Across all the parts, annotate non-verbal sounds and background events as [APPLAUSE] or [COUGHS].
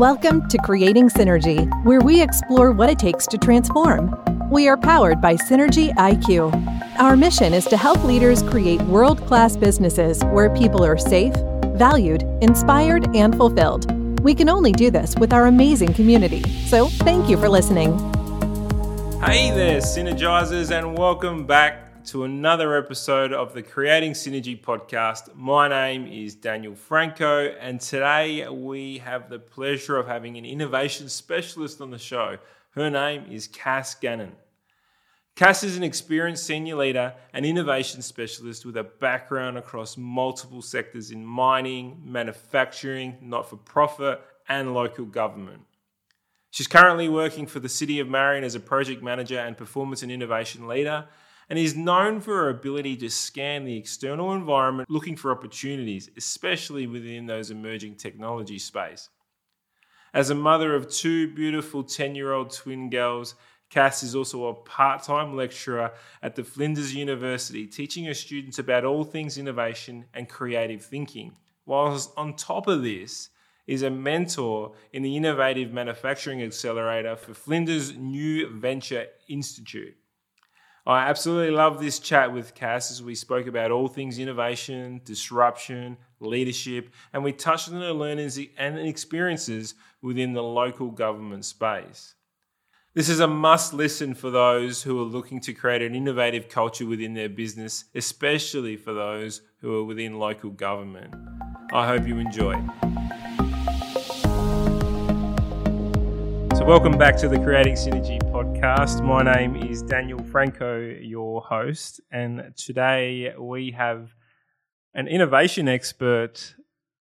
Welcome to Creating Synergy, where we explore what it takes to transform. We are powered by Synergy IQ. Our mission is to help leaders create world class businesses where people are safe, valued, inspired, and fulfilled. We can only do this with our amazing community. So, thank you for listening. Hey there, Synergizers, and welcome back to another episode of the Creating Synergy podcast. My name is Daniel Franco, and today we have the pleasure of having an innovation specialist on the show. Her name is Cass Gannon. Cass is an experienced senior leader and innovation specialist with a background across multiple sectors in mining, manufacturing, not for profit, and local government. She's currently working for the City of Marion as a project manager and performance and innovation leader and is known for her ability to scan the external environment looking for opportunities, especially within those emerging technology space. As a mother of two beautiful 10 year old twin girls, Cass is also a part time lecturer at the Flinders University, teaching her students about all things innovation and creative thinking. Whilst on top of this, is a mentor in the Innovative Manufacturing Accelerator for Flinders New Venture Institute. I absolutely love this chat with Cass as we spoke about all things innovation, disruption, leadership, and we touched on her learnings and experiences within the local government space. This is a must listen for those who are looking to create an innovative culture within their business, especially for those who are within local government. I hope you enjoy. So, welcome back to the Creating Synergy podcast. My name is Daniel Franco, your host, and today we have an innovation expert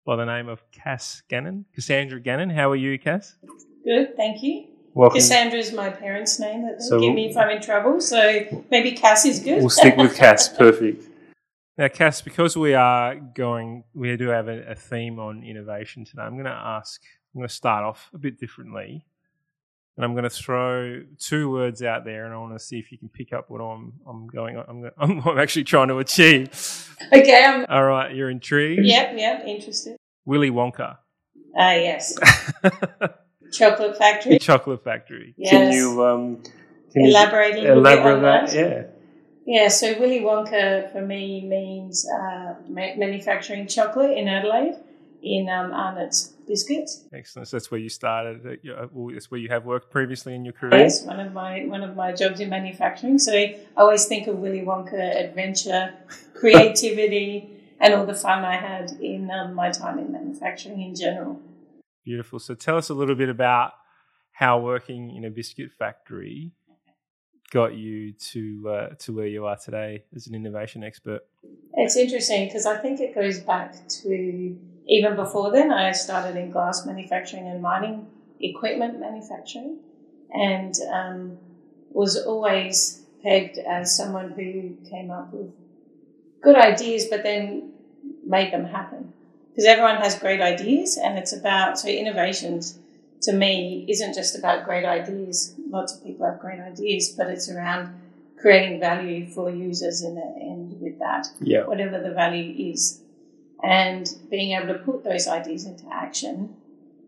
by the name of Cass Gannon, Cassandra Gannon. How are you, Cass? Good, thank you. Welcome. Cassandra is my parents' name that they So- give me if I'm in trouble, so maybe Cass is good. We'll stick with Cass. Perfect. Now, Cass, because we are going, we do have a, a theme on innovation today. I'm going to ask, I'm going to start off a bit differently. And I'm going to throw two words out there, and I want to see if you can pick up what I'm I'm going. I'm going, [LAUGHS] I'm, I'm actually trying to achieve. okay, I'm. All right, you're intrigued. Yep, yep, interested. Willy Wonka, Ah, yes. [LAUGHS] Chocolate factory. Chocolate Factory. Yes. Can you um, can Elaborate a you little bit elaborate on that? that? Yeah. Yeah, so Willy Wonka for me means uh, manufacturing chocolate in Adelaide in um, Arnott's Biscuits. Excellent. So that's where you started. uh, well, That's where you have worked previously in your career. Yes, one of my one of my jobs in manufacturing. So I always think of Willy Wonka, adventure, [LAUGHS] creativity, and all the fun I had in um, my time in manufacturing in general. Beautiful. So tell us a little bit about how working in a biscuit factory got you to uh, to where you are today as an innovation expert. It's interesting because I think it goes back to even before then. I started in glass manufacturing and mining equipment manufacturing, and um, was always pegged as someone who came up with good ideas, but then made them happen. Because everyone has great ideas, and it's about so innovations to me isn't just about great ideas. Lots of people have great ideas, but it's around creating value for users in the end with that Yeah. whatever the value is, and being able to put those ideas into action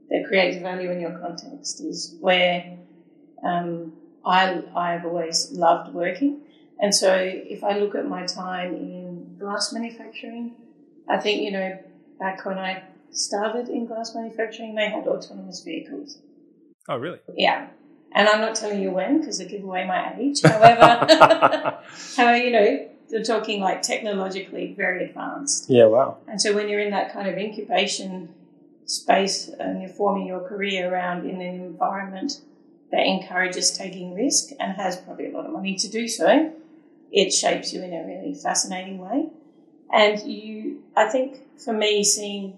that creates value in your context is where um, I I've always loved working. And so, if I look at my time in glass manufacturing, I think you know back when I started in glass manufacturing, they had autonomous vehicles. Oh, really? Yeah. And I'm not telling you when because I give away my age. However, [LAUGHS] [LAUGHS] however, you know, they're talking like technologically very advanced. yeah. Wow. And so when you're in that kind of incubation space and you're forming your career around in an environment that encourages taking risk and has probably a lot of money to do so, it shapes you in a really fascinating way. And you, I think for me, seeing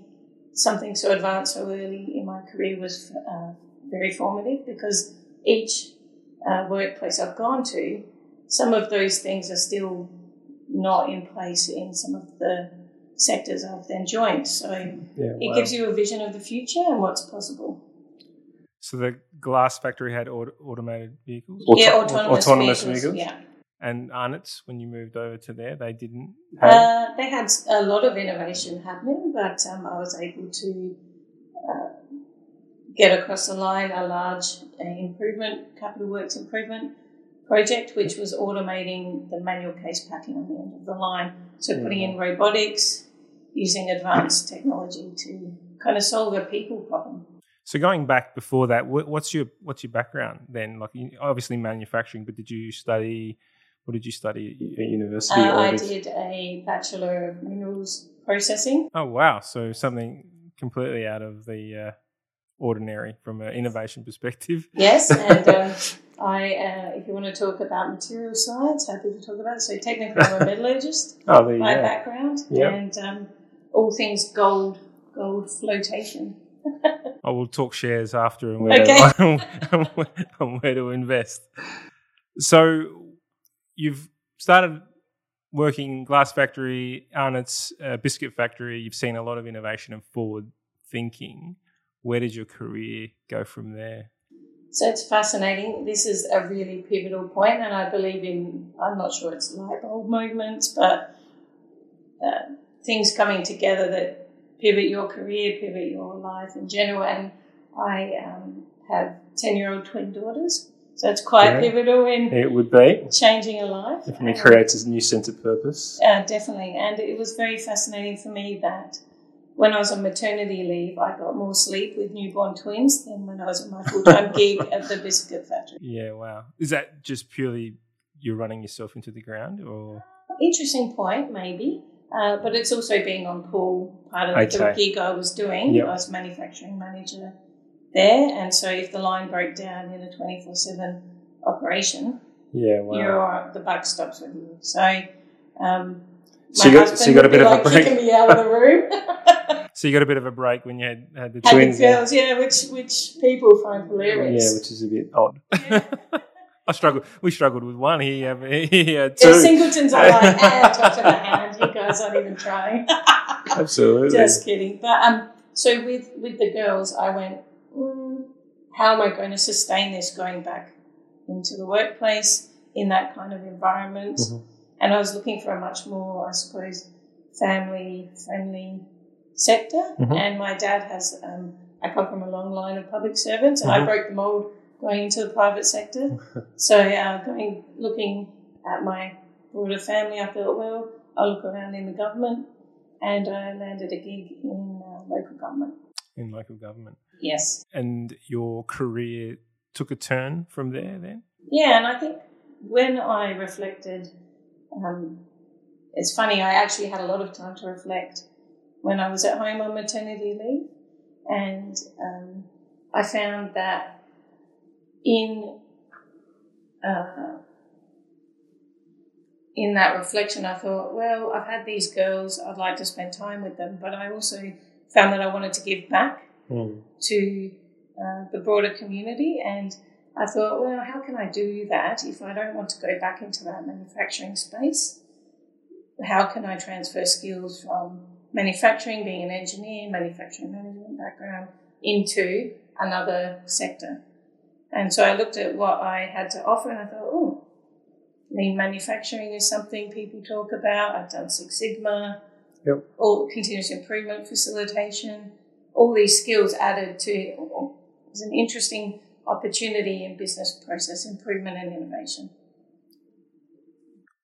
something so advanced so early in my career was uh, very formative because each uh, workplace I've gone to, some of those things are still not in place in some of the sectors I've then joined. So Yeah. it wow. gives you a vision of the future and what's possible. So the glass factory had auto- automated vehicles. yeah, autonomous, autonomous vehicles. vehicles? Yeah. And Arnott's, when you moved over to there, they didn't. Have, Uh, they had a lot of innovation happening, but um, I was able to uh, get across the line a large uh, improvement, capital works improvement project, which was automating the manual case packing on the end of the line. So putting in robotics, using advanced technology to kind of solve a people problem. So going back before that, what's your what's your background then? Like obviously manufacturing, but did you study? What did you study at university? Uh, I did a bachelor of minerals processing. Oh wow! So something completely out of the uh, ordinary from an innovation perspective. [LAUGHS] Yes, and um, [LAUGHS] I, uh, if you want to talk about material science, happy to talk about it. So technically, I'm a [LAUGHS] metallurgist oh, by background, yep. and um, all things gold, gold flotation. I will talk shares after and where, okay. to, and where to invest. So you've started working glass factory, Arnott's uh, biscuit factory. You've seen a lot of innovation and forward thinking. Where did your career go from there? So it's fascinating. This is a really pivotal point, and I believe in, I'm not sure it's light bulb movements, but uh, things coming together that pivot your career, pivot your life in general. And I um, have 10 year old twin daughters. So it's quite yeah, pivotal in it would be changing a life. Definitely um, creates a new sense of purpose. Uh, definitely, and it was very fascinating for me that when I was on maternity leave, I got more sleep with newborn twins than when I was at my full time [LAUGHS] gig at the biscuit factory. Yeah, wow. Is that just purely you're running yourself into the ground, or interesting point, maybe. Uh, but it's also being on call, part of okay. the gig I was doing. Yep. I was manufacturing manager there, and so if the line broke down in a twenty four seven operation, yeah, wow. you're the buck stops with you. So. Um, so you, got, so you got a bit of like a break. me out of the room. [LAUGHS] So you got a bit of a break when you had, had the had twins. The girls, yeah, which which people find hilarious. Yeah, which is a bit odd. Yeah. [LAUGHS] I struggled. We struggled with one. He, um, he had two. Yeah, singletons are like, eh, touch of the [LAUGHS] hand. You guys aren't even trying. Absolutely. Just kidding. But um, so with with the girls, I went, mm, how am I going to sustain this going back into the workplace in that kind of environment? Mm-hmm. And I was looking for a much more, I suppose, family friendly sector. Mm-hmm. And my dad has, um, I come from a long line of public servants, and mm-hmm. I broke the mold going into the private sector. [LAUGHS] so, uh, going looking at my broader family, I thought, well, I'll look around in the government, and I landed a gig in uh, local government. In local government. Yes. And your career took a turn from there then? Yeah, and I think when I reflected, um, it's funny, I actually had a lot of time to reflect when I was at home on maternity leave, and um, I found that in uh, in that reflection, I thought, well, I've had these girls, I'd like to spend time with them, but I also found that I wanted to give back mm. to uh, the broader community. And I thought, well, how can I do that if I don't want to go back into that manufacturing space? How can I transfer skills from manufacturing, being an engineer, manufacturing management background, into another sector. And so I looked at what I had to offer and I thought, oh, lean manufacturing is something people talk about. I've done Six Sigma, yep. all continuous improvement facilitation, all these skills added to oh, it was an interesting opportunity in business process improvement and innovation.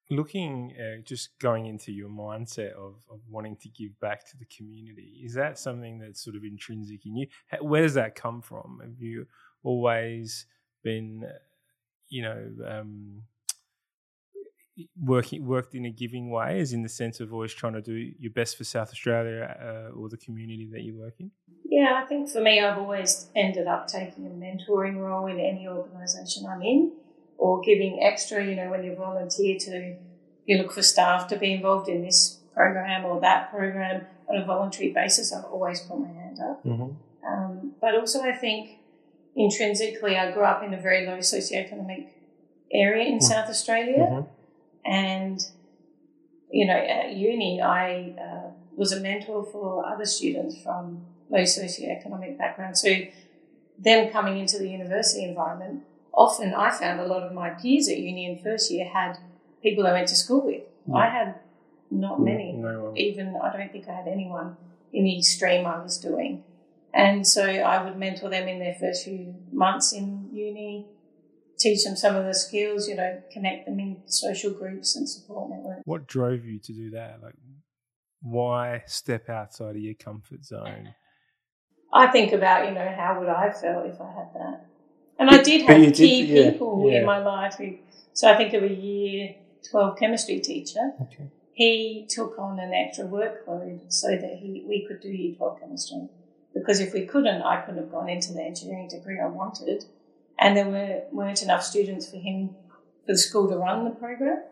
Looking uh, just going into your mindset of, of wanting to give back to the community is that something that's sort of intrinsic in you? Where does that come from? Have you always been you know um, working worked in a giving way as in the sense of always trying to do your best for south australia uh, or the community that you work in yeah i think for me i've always ended up taking a mentoring role in any organisation i'm in or giving extra, you know, when you volunteer to, you look for staff to be involved in this program or that program on a voluntary basis, I've always put my hand up. Mm-hmm. Um, but also, I think intrinsically, I grew up in a very low socioeconomic area in mm-hmm. South Australia. Mm-hmm. And, you know, at uni, I uh, was a mentor for other students from low socioeconomic backgrounds. So, them coming into the university environment, often I found a lot of my peers at uni in first year had people I went to school with. Yeah. I had not many. No, Even I don't think I had anyone in the stream I was doing. And so I would mentor them in their first few months in uni, teach them some of the skills, you know, connect them in social groups and support networks. What drove you to do that? Like, why step outside of your comfort zone? I think about, you know, how would I feel if I had that? And I did have did- key yeah, people yeah. in my life who, so I think of a year 12 chemistry teacher. Okay. He took on an extra workload so that he we could do year 12 chemistry. Because if we couldn't, I couldn't have gone into the engineering degree I wanted. And there were, weren't enough students for him, for the school to run the program.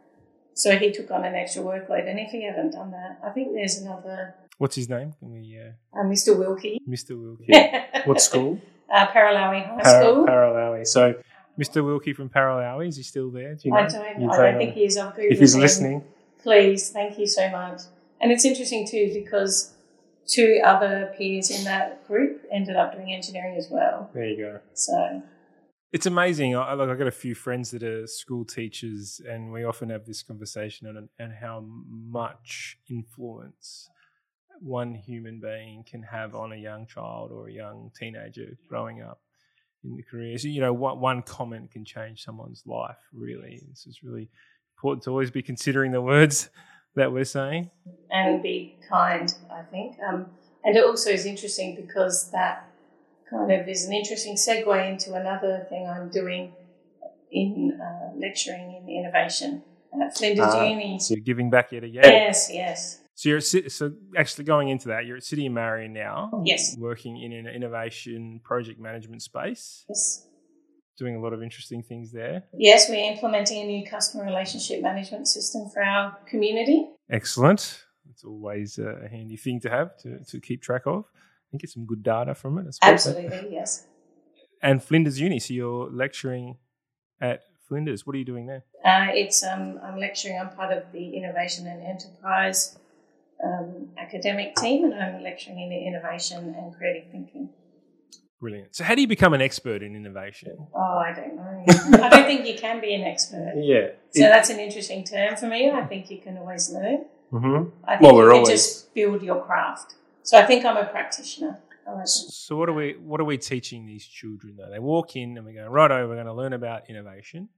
So he took on an extra workload. And if he hadn't done that, I think there's another, What's his name? Can we, uh, uh, Mr. Wilkie. Mr. Wilkie. [LAUGHS] what school? Uh, Paralowie High Par- School. Paralowie. So, Mr. Wilkie from Paralowie, is he still there? Do you I don't, You I don't think he is. I've Googled If he's him. listening, Please, thank you so much. And it's interesting too because two other peers in that group ended up doing engineering as well. there you go. So It's amazing. I, like, I've got a few friends that are school teachers, and we often have this conversation on, on how much influence one human being can have on a young child or a young teenager growing up in the career. So, you know, one, one comment can change someone's life, really. This is really important to always be considering the words [LAUGHS] that we're saying. and be kind, I think. Um, and it also is interesting because that kind of is an interesting segue into another thing I'm doing in uh, lecturing in innovation at Flinders Ah, Uni. So, you're giving back yet again. Yes, yes. So you're so actually going into that, you're at City of Marion now. Yes. Working in an innovation project management space, Yes. doing a lot of interesting things there. Yes, we're implementing a new customer relationship management system for our community. Excellent. It's always a handy thing to have to, to keep track of and get some good data from it. I suppose. Absolutely, yes. And Flinders Uni. So you're lecturing at Flinders. What are you doing there? Uh, it's um, I'm lecturing. I'm part of the innovation and enterprise um, academic team, and I'm lecturing in innovation and creative thinking. Brilliant. So how do you become an expert in innovation? Oh, I don't know. [LAUGHS] I don't think you can be an expert. Yeah. So that's an interesting term for me. I think you can always learn. hmm I think Well, you we're can always- just build your craft. So I think I'm a practitioner. Like- So what are we what are we teaching these children though? They walk in and we go, righto, we're going to learn about innovation.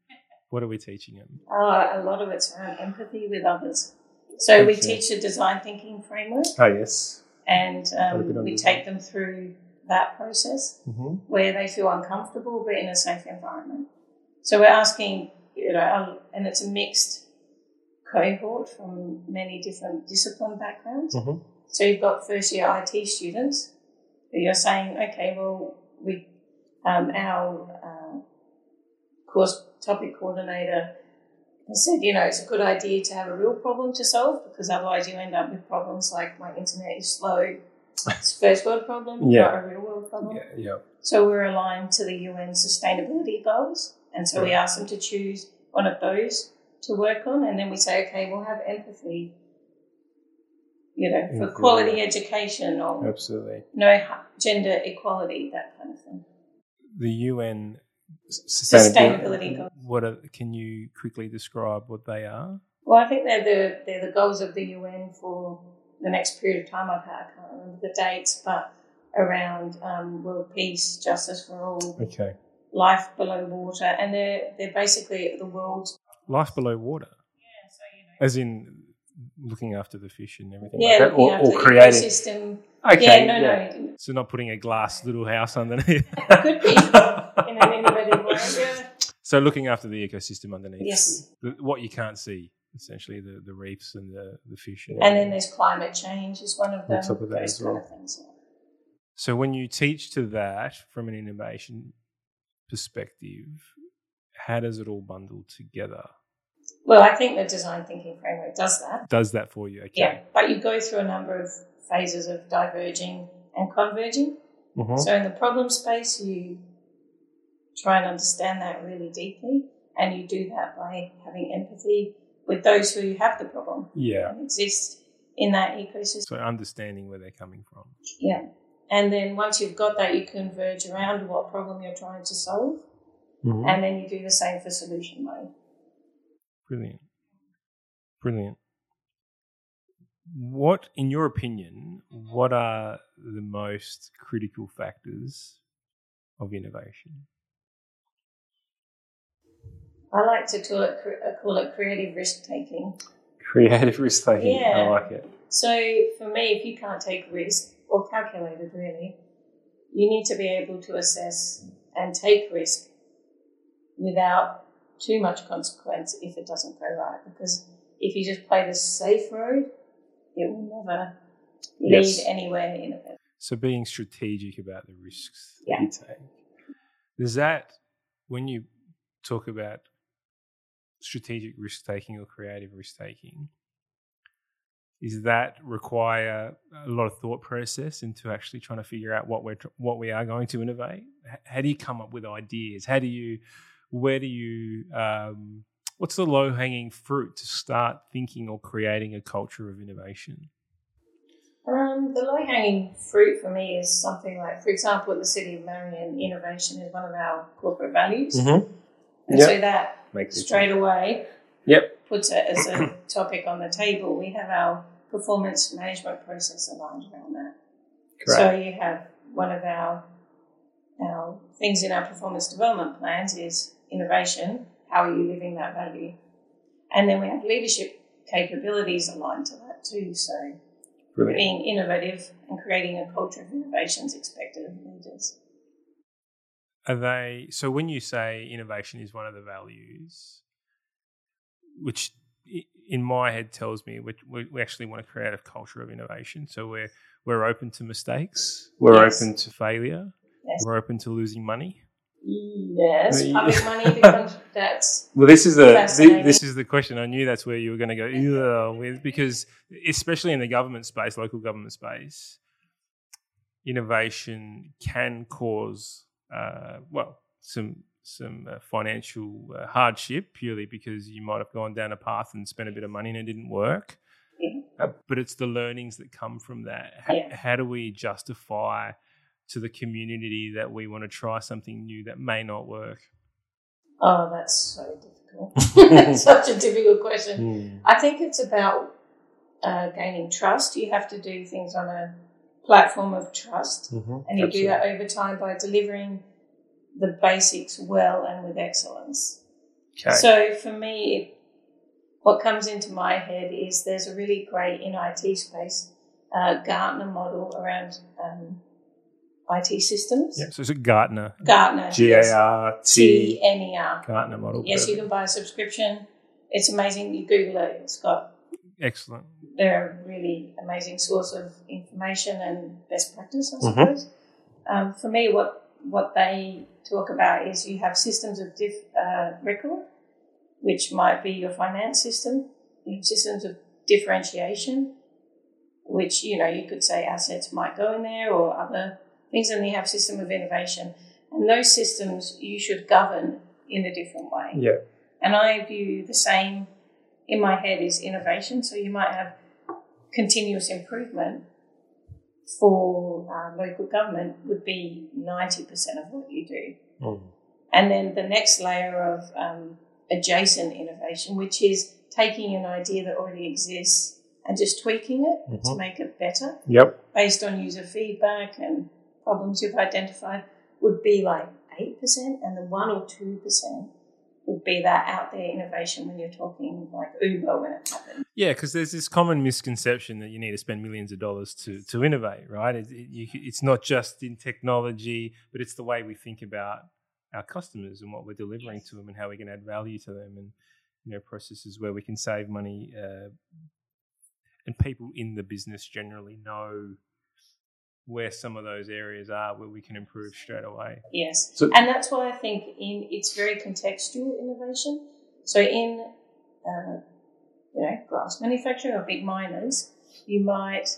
What are we teaching them? Oh, a lot of it's around empathy with others. So we teach a design thinking framework, Oh yes. and um, we take them through that process. Mm-hmm. where they feel uncomfortable but in a safe environment. So we're asking, you know, um, and it's a mixed cohort from many different discipline backgrounds. Mhm. So you've got first year IT students who you're saying, okay, well, we, um, our uh, course topic coordinator has said, you know, it's a good idea to have a real problem to solve because otherwise you end up with problems like my internet is slow. It's a first world problem, Yeah. not a real world problem. Yeah, yeah. So we're aligned to the UN sustainability goals. And so we ask them to choose one of those to work on. And then we say, okay, we'll have empathy, you know, for quality education or Absolutely. no gender equality, that kind of thing. The UN Sustainability goals. What are, can you quickly describe what they are? Well, I think they're the, they're the goals of the UN for the next period of time I've had. I can't remember the dates, but around um, world peace, justice for all, Okay. life below water. And they're, they're basically the world's Life below water, Yeah, so you know. as in looking after the fish and everything Yeah, like that, or, or creating. ecosystem. Okay. yeah, no, no. So not putting a glass little house underneath. Could be in an innovative way. Yeah. So looking after the ecosystem underneath. Yes. What you can't see, essentially, the, the reefs and the, the fish. And then there's climate change is one of the top of that those as well. kind of things. So when you teach to that from an innovation perspective, how does it all bundle together? Well, I think the design thinking framework does that. Does that for you? Okay. Yeah, but you go through a number of phases of diverging and converging. Mhm. So in the problem space, you try and understand that really deeply, and you do that by having empathy with those who have the problem Yeah. and exist in that ecosystem. So understanding where they're coming from. Yeah. And then once you've got that, you converge around what problem you're trying to solve, Mhm. and then you do the same for solution mode. Brilliant. Brilliant. what, in your opinion, what are the most critical factors of innovation? I like to call it, call it creative risk taking. Creative risk taking. Yeah. I like it. So for me, if you can't take risk or calculated really, you need to be able to assess and take risk without too much consequence if it doesn't go right. Because if you just play the safe road, it will never lead Yes. anywhere in it. So being strategic about the risks Yeah. that you take. Does that when you talk about strategic risk taking or creative risk taking, is that require a lot of thought process into actually trying to figure out what we're what we are going to innovate? How do you come up with ideas? How do you where do you um, what's the low hanging fruit to start thinking or creating a culture of innovation? Um, the low hanging fruit for me is something like, for example, at the City of Marion, innovation is one of our corporate values. Mm-hmm. And Yep. so that Makes straight away Yep. puts it as a [COUGHS] topic on the table. We have our performance management process aligned around that. Correct. So you have one of our our things in our performance development plans is innovation. How are you living that value? And then we have leadership capabilities aligned to that too. So Brilliant. being innovative and creating a culture of innovation is expected of leaders. Are they so when you say innovation is one of the values, which in my head tells me we, we actually want to create a culture of innovation. So we're we're open to mistakes, we're Yes. open to failure, Yes. we're open to losing money. Yes, public money [LAUGHS] becomes that's Well, this is the this is the question. I knew that's where you were going to go with because especially in the government space, local government space, innovation can cause uh, well some some uh, financial uh, hardship purely because you might have gone down a path and spent a bit of money and it didn't work. Yeah. Uh, but it's the learnings that come from that. How, Yeah. how do we justify to the community that we want to try something new that may not work? oh that's so difficult. [LAUGHS] It's Such a difficult question. I think it's about uh, gaining trust. You have to do things on a platform of trust, Mhm. and you do that over time by delivering the basics well and with excellence. Okay. So for me, it, what comes into my head is there's a really great in IT space uh, Gartner model around um, IT systems. Yeah, so it's a Gartner, Gartner. G A R T N E R. Gartner model. Yes, you can buy a subscription. It's amazing. You Google it. It's got Excellent. they're a really amazing source of information and best practice, I Mhm. suppose. Um, for me, what what they talk about is you have systems of diff, uh, record, which might be your finance system. You have systems of differentiation, which you know you could say assets might go in there or other things, and you have system of innovation. And those systems you should govern in a different way. Yeah. And I view the same in my head is innovation. So you might have continuous improvement for uh, local government would be 90% of what you do. And then the next layer of um, adjacent innovation, which is taking an idea that already exists and just tweaking it to Mhm. make it better Yep. based on user feedback and problems you've identified would be like 8%, and the 1 or 2% would be that out there innovation when you're talking like Uber when it happened. Yeah, because there's this common misconception that you need to spend millions of dollars to to innovate, right? It, it, you, it's not just in technology, but it's the way we think about our customers and what we're delivering to them and how we can add value to them, and you know processes where we can save money. Uh, and people in the business generally know where some of those areas are where we can improve straight away. Yes. So- and that's why I think in it's very contextual innovation. So in uh, you know glass manufacturing or big miners, you might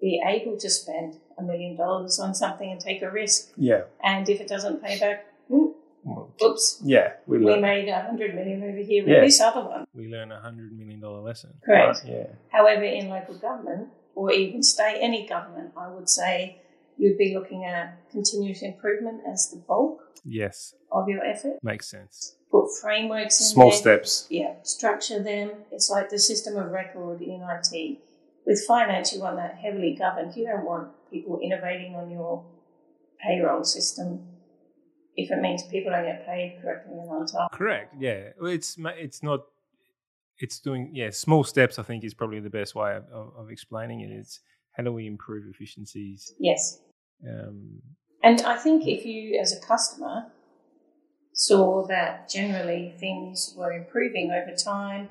be able to spend a million dollars on something and take a risk, Yeah. and if it doesn't pay back, hmm, oops, Yeah, we we made a hundred million over here with Yeah. this other one. we learn a hundred million dollar lesson. Correct. Right, Yeah. However, in local government or even state, any government, I would say you'd be looking at continuous improvement as the bulk Yes, of your effort. makes sense. Put frameworks in Small there. steps. Yeah, structure them. It's like the system of record in IT. with finance, you want that heavily governed. You don't want people innovating on your payroll system if it means people don't get paid correctly and on time. Correct. Yeah. Well, It's it's not. It's doing yeah small steps. I think is probably the best way of, of, of explaining it. It's how do we improve efficiencies? Yes. Um, And I think if you, as a customer, saw that generally things were improving over time,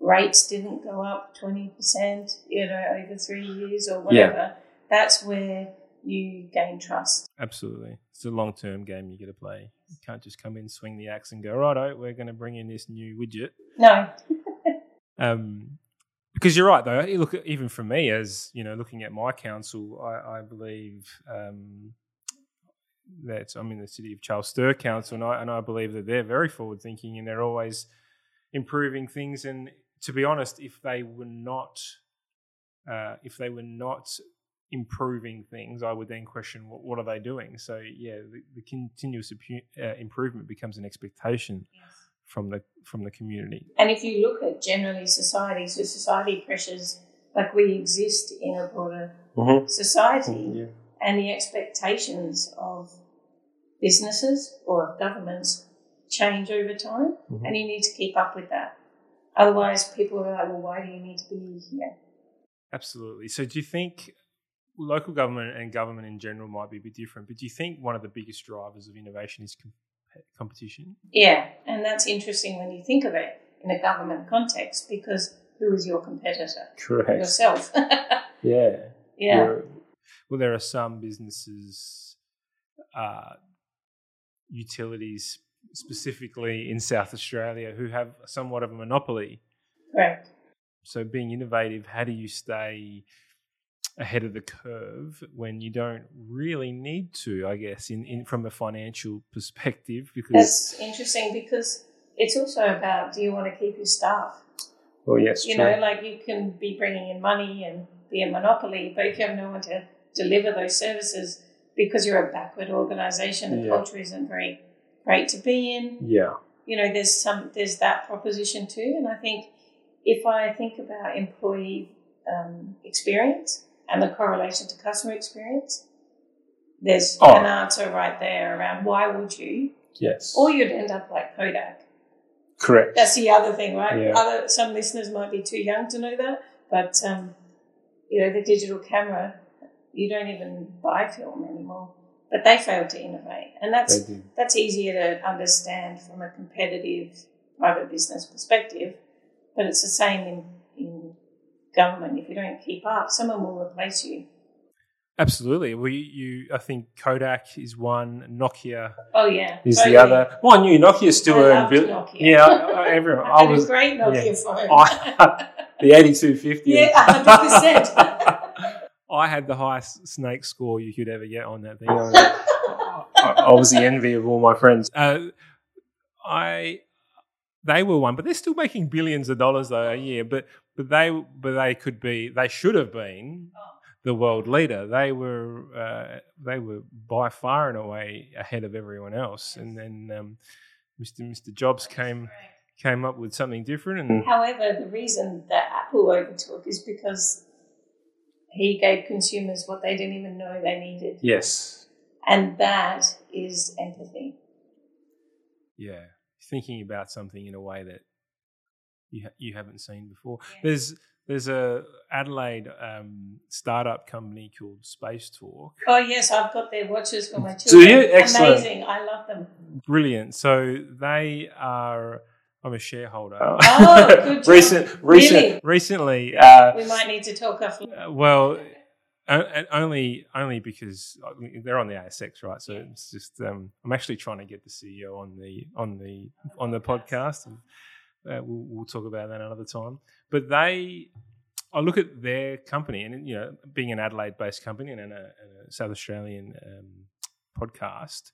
rates didn't go up 20%, you know, over three years or whatever, that's where you gain trust. absolutely, it's a long term game you got to play. You can't just come in, swing the axe, and go righto. We're going to bring in this new widget. No, Um, because you're right, though. Look, even for me, as you know, looking at my council, I, I believe um, that I'm in the city of Charles Sturt Council, and I, and I believe that they're very forward thinking and they're always improving things. And to be honest, if they were not, uh, if they were not improving things, I would then question what, what are they doing. So yeah, the, the continuous uh, improvement becomes an expectation from the from the community. And if you look at generally society, so society pressures, like we exist in a broader society, Yeah. and the expectations of businesses or of governments change over time, Mhm. and you need to keep up with that. Otherwise, people are like, well, why do you need to be here? Absolutely. So, do you think local government and government in general might be a bit different? But do you think one of the biggest drivers of innovation is competition? Yeah, and that's interesting when you think of it in a government context because who is your competitor? Correct. Yourself. [LAUGHS] Yeah. yeah. You're- Well, there are some businesses, uh, utilities specifically in South Australia, who have somewhat of a monopoly. Correct. So, being innovative, how do you stay ahead of the curve when you don't really need to? I guess in, in from a financial perspective, because That's interesting because it's also about do you want to keep your staff? well, yes, you know, like you can be bringing in money and be a monopoly, but if you have no one to deliver those services because you're a backward organisation, the Yeah. culture isn't very great to be in. yeah, You know, there's some there's that proposition too, and I think if I think about employee um, experience and the correlation to customer experience, there's Oh. an answer right there around why would you, yes, or you'd end up like Kodak. correct. That's the other thing, right? Yeah. Other some listeners might be too young to know that, but um, you know the digital camera, you don't even buy film anymore. But they failed to innovate, and that's that's easier to understand from a competitive private business perspective. But it's the same in in government. If you don't keep up, someone will replace you. Absolutely. We, you, I think Kodak is one. Nokia Oh yeah, is totally. the other. Well, I knew Nokia still I earned. bill- Nokia. Yeah, I, I, everyone. [LAUGHS] I I was a great Nokia yeah. phone. I- [LAUGHS] the eighty-two fifty. yeah, [LAUGHS] hundred percent. I had the highest snake score you could ever get on that thing. I, was, I, I was the envy of all my friends. Uh, I they were one, but they're still making billions of dollars though a year. But but they but they could be they should have been the world leader. They were uh, they were by far and away ahead of everyone else. And then um, Mr. Mr. Jobs came came up with something different and However, the reason that Apple overtook is because he gave consumers what they didn't even know they needed. yes, And that is empathy. yeah, thinking about something in a way that you ha- you haven't seen before. Yeah. There's there's a Adelaide um, startup company called Space Talk. Oh, yes, I've got their watches for my children. Do you? Excellent. Amazing. I love them. Brilliant. So they are. I'm a shareholder. Oh, [LAUGHS] good job. recent, recent, Really? recently. Uh, We might need to talk off. uh, well, only only because uh, they're on the ASX, right? So it's just um, I'm actually trying to get the CEO on the on the on the podcast. And, uh, we'll, we'll talk about that another time. But they, I look at their company, and you know, being an Adelaide-based company and a, and a South Australian um, podcast,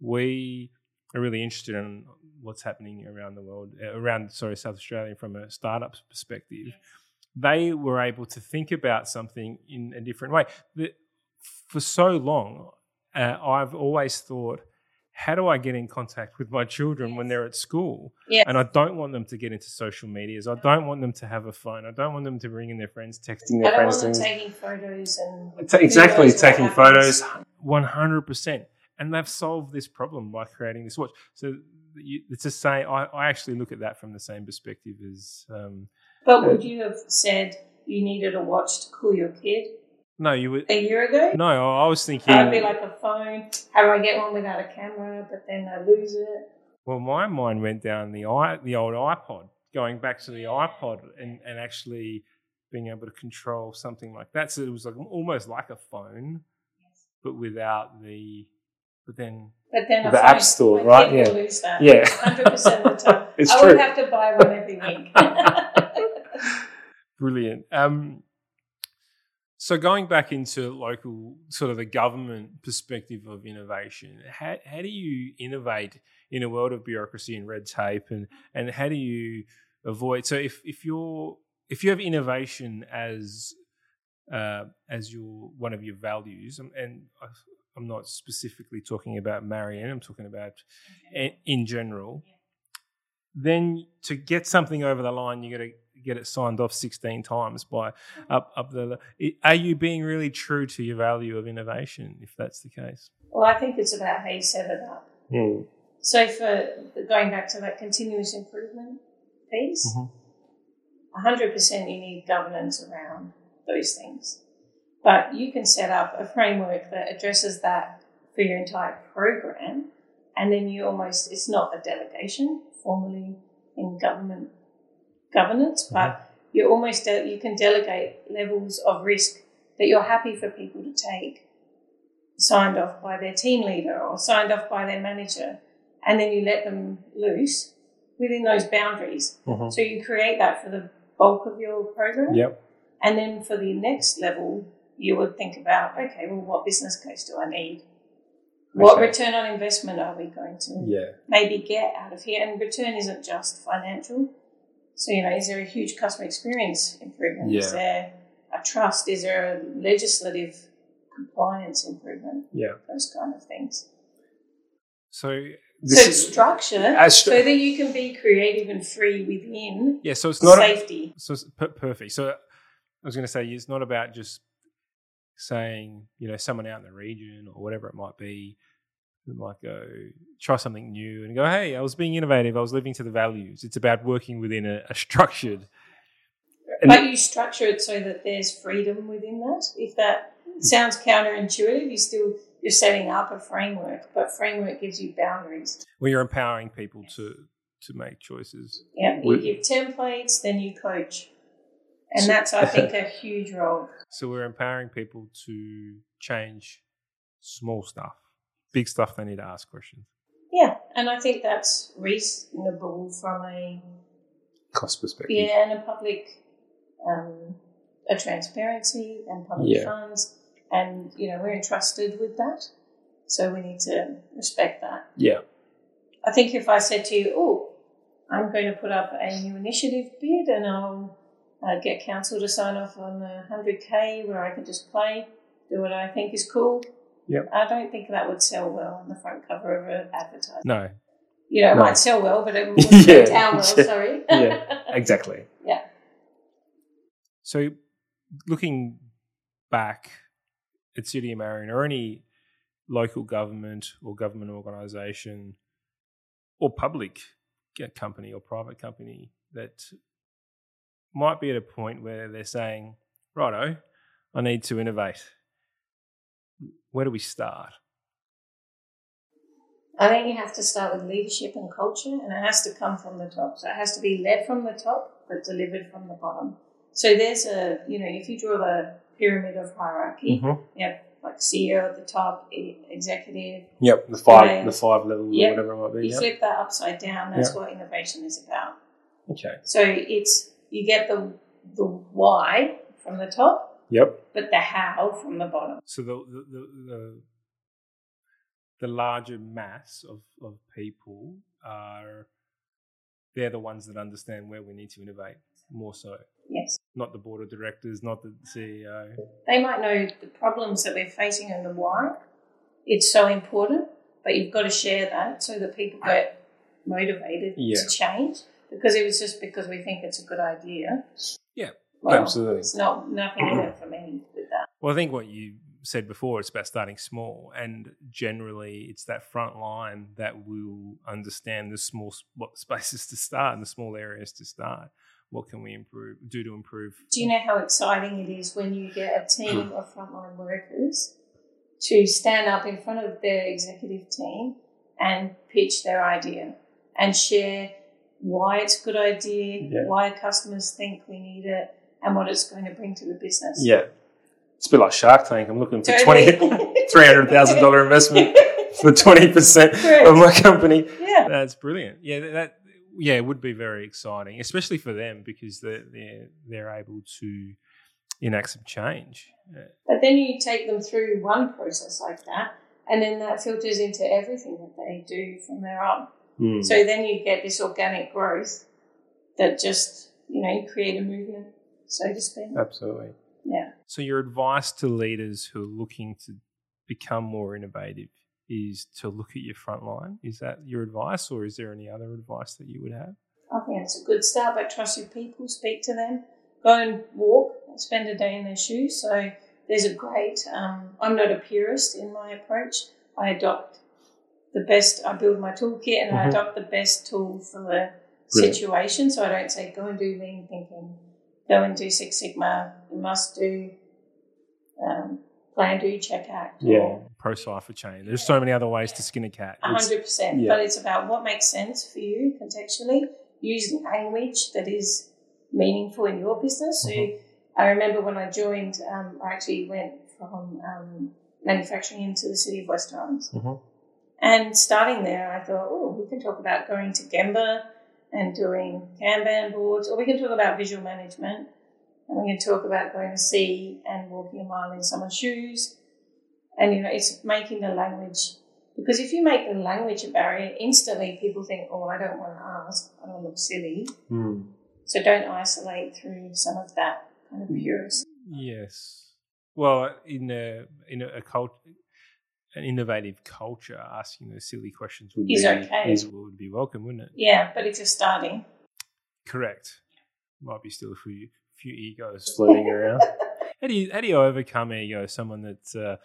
we are really interested in what's happening around the world, uh, around sorry, South Australia from a startup perspective. They were able to think about something in a different way. The, for so long, uh, I've always thought, how do I get in contact with my children when they're at school? Yeah. And I don't want them to get into social medias. I don't want them to have a phone. I don't want them to bring in their friends, texting I their don't friends. want them things. taking photos and Ta- exactly, who knows what taking photos, one hundred percent, and they've solved this problem by creating this watch. So you, it's just saying, I, I actually look at that from the same perspective as um, But would you have said you needed a watch to cool your kid no, you would a year ago? no. I was thinking, I'd be like a phone. How do I get one without a camera? But then I lose it. well, my mind went down the i the old iPod, going back to the iPod, and, and actually being able to control something like that. So it was like almost like a phone, but without the. But then But then The phone, App Store, my right? Yeah. lose that. Yeah. hundred percent of the time. [LAUGHS] It's I true. would have to buy one every week. [LAUGHS] [LAUGHS] Brilliant. Um, so going back into local, sort of the government perspective of innovation, how, how do you innovate in a world of bureaucracy and red tape, and and how do you avoid? So if if you're if you have innovation as uh, as your one of your values, and, I'm not specifically talking about Marion, I'm talking about in, in general. Then to get something over the line, you got to get it signed off 16 times by up up the. Are you being really true to your value of innovation? If that's the case. well, I think it's about how you set it up. So for going back to that continuous improvement piece, Mhm. hundred percent you need governance around those things. But you can set up a framework that addresses that for your entire program, and then you almost it's not a delegation formally in government governance, but you almost de- you can delegate levels of risk that you're happy for people to take, signed off by their team leader or signed off by their manager, and then you let them loose within those boundaries. Mhm. So you create that for the bulk of your program. Yep. And then for the next level, you would think about, okay, well, what business case do I need? What Okay. return on investment are we going to Yeah. maybe get out of here? And return isn't just financial. So, you know, is there a huge customer experience improvement? Is there a trust? Is there a legislative compliance improvement? Yeah. Those kind of things. So so this is structure stru- so that you can be creative and free within yeah. So it's not a- safety. so it's per- perfect. So I was going to say it's not about just saying you know someone out in the region or whatever it might be who might go try something new and go hey I was being innovative I was living to the values. It's about working within a, a structured. But you structure it so that there's freedom within that. If that sounds counterintuitive, you still you're setting up a framework, but framework gives you boundaries. where you're empowering people to to make choices. Yeah, you give templates, then you coach, and So- that's I think [LAUGHS] a huge role. So we're empowering people to change small stuff. Big stuff they need to ask questions. Yeah, and I think that's reasonable from a Cost perspective. yeah and a public um, a transparency and public Yeah. funds, and you know we're entrusted with that, so we need to respect that. Yeah. I think if I said to you, "Oh, I'm going to put up a new initiative bid, and I'll uh, get council to sign off on a hundred k where I can just play, do what I think is cool," Yep. I don't think that would sell well on the front cover of an advertisement. No. You know, it No. might sell well, but it [LAUGHS] wouldn't go Yeah. down well. [LAUGHS] Sorry. [LAUGHS] Yeah. Exactly. Yeah. So, looking back at City of Marion or any local government or government organisation or public company or private company that might be at a point where they're saying, righto, I need to innovate. Where do we start? I think you have to start with leadership and culture, and it has to come from the top. So it has to be led from the top, but delivered from the bottom. So there's a, you know, if you draw the pyramid of hierarchy, Mm-hmm. you have like CEO at the top, executive. Yep, the five- the five levels Yep. whatever it might be. You flip that upside down. That's what innovation is about. Okay. So it's you get the the why from the top, Yep. but the how from the bottom. So the the the, the, the larger mass of, of people are they're the ones that understand where we need to innovate more so. Yes. Not the board of directors, not the CEO. They might know the problems that we're facing and the why. It's so important, but you've got to share that so that people get motivated Yeah. to change. Because if it's just because we think it's a good idea, Yeah, well, absolutely. it's not nothing in it for me with that. Well, I think what you said before, it's about starting small, and generally, it's that front line that will understand the small what spaces to start and the small areas to start. What can we improve, do to improve? Do you know how exciting it is when you get a team hmm. of frontline workers to stand up in front of their executive team and pitch their idea and share why it's a good idea, Yeah. why customers think we need it, and what it's going to bring to the business. Yeah, it's a bit like Shark Tank. I'm looking for Totally. twenty [LAUGHS] three hundred thousand dollar investment for twenty percent Correct. of my company. yeah. That's brilliant. Yeah, that, yeah, it would be very exciting, especially for them because they're they're, they're able to enact some change. Uh, But then you take them through one process like that, and then that filters into everything that they do from there on. Hmm. So then you get this organic growth that just, you know, you create a movement, so to speak. Absolutely. Yeah. So your advice to leaders who are looking to become more innovative is to look at your front line. Is that your advice, or is there any other advice that you would have? I think it's a good start, but trust your people, speak to them, go and walk, spend a day in their shoes. So there's a great, um, I'm not a purist in my approach. I adopt the best, I build my toolkit and I Mhm. adopt the best tool for the Brilliant. situation. So I don't say go and do lean thinking, go and do Six Sigma, you must do um, plan, do, check, act. or Pro cipher chain. There's so many other ways to skin a cat. a It's- hundred percent. But it's about what makes sense for you contextually. Use language that is meaningful in your business. So Mhm. I remember when I joined, um, I actually went from um, manufacturing into the city of West Torrens. Mhm. And starting there, I thought, oh, we can talk about going to Gemba and doing Kanban boards, or we can talk about visual management, and we can talk about going to see and walking a mile in someone's shoes. And you know, it's making the language because if you make the language a barrier, instantly people think, oh, I don't want to ask, I don't look silly. Hmm. So don't isolate through some of that kind of purist. Yes. Well, in a in a, a cult, an innovative culture, asking those silly questions would Is be okay. is, would be welcome, wouldn't it? Yeah, but if you're starting, Correct. Might be still a few few egos [LAUGHS] floating around. How do you how do you overcome ego? Someone that uh,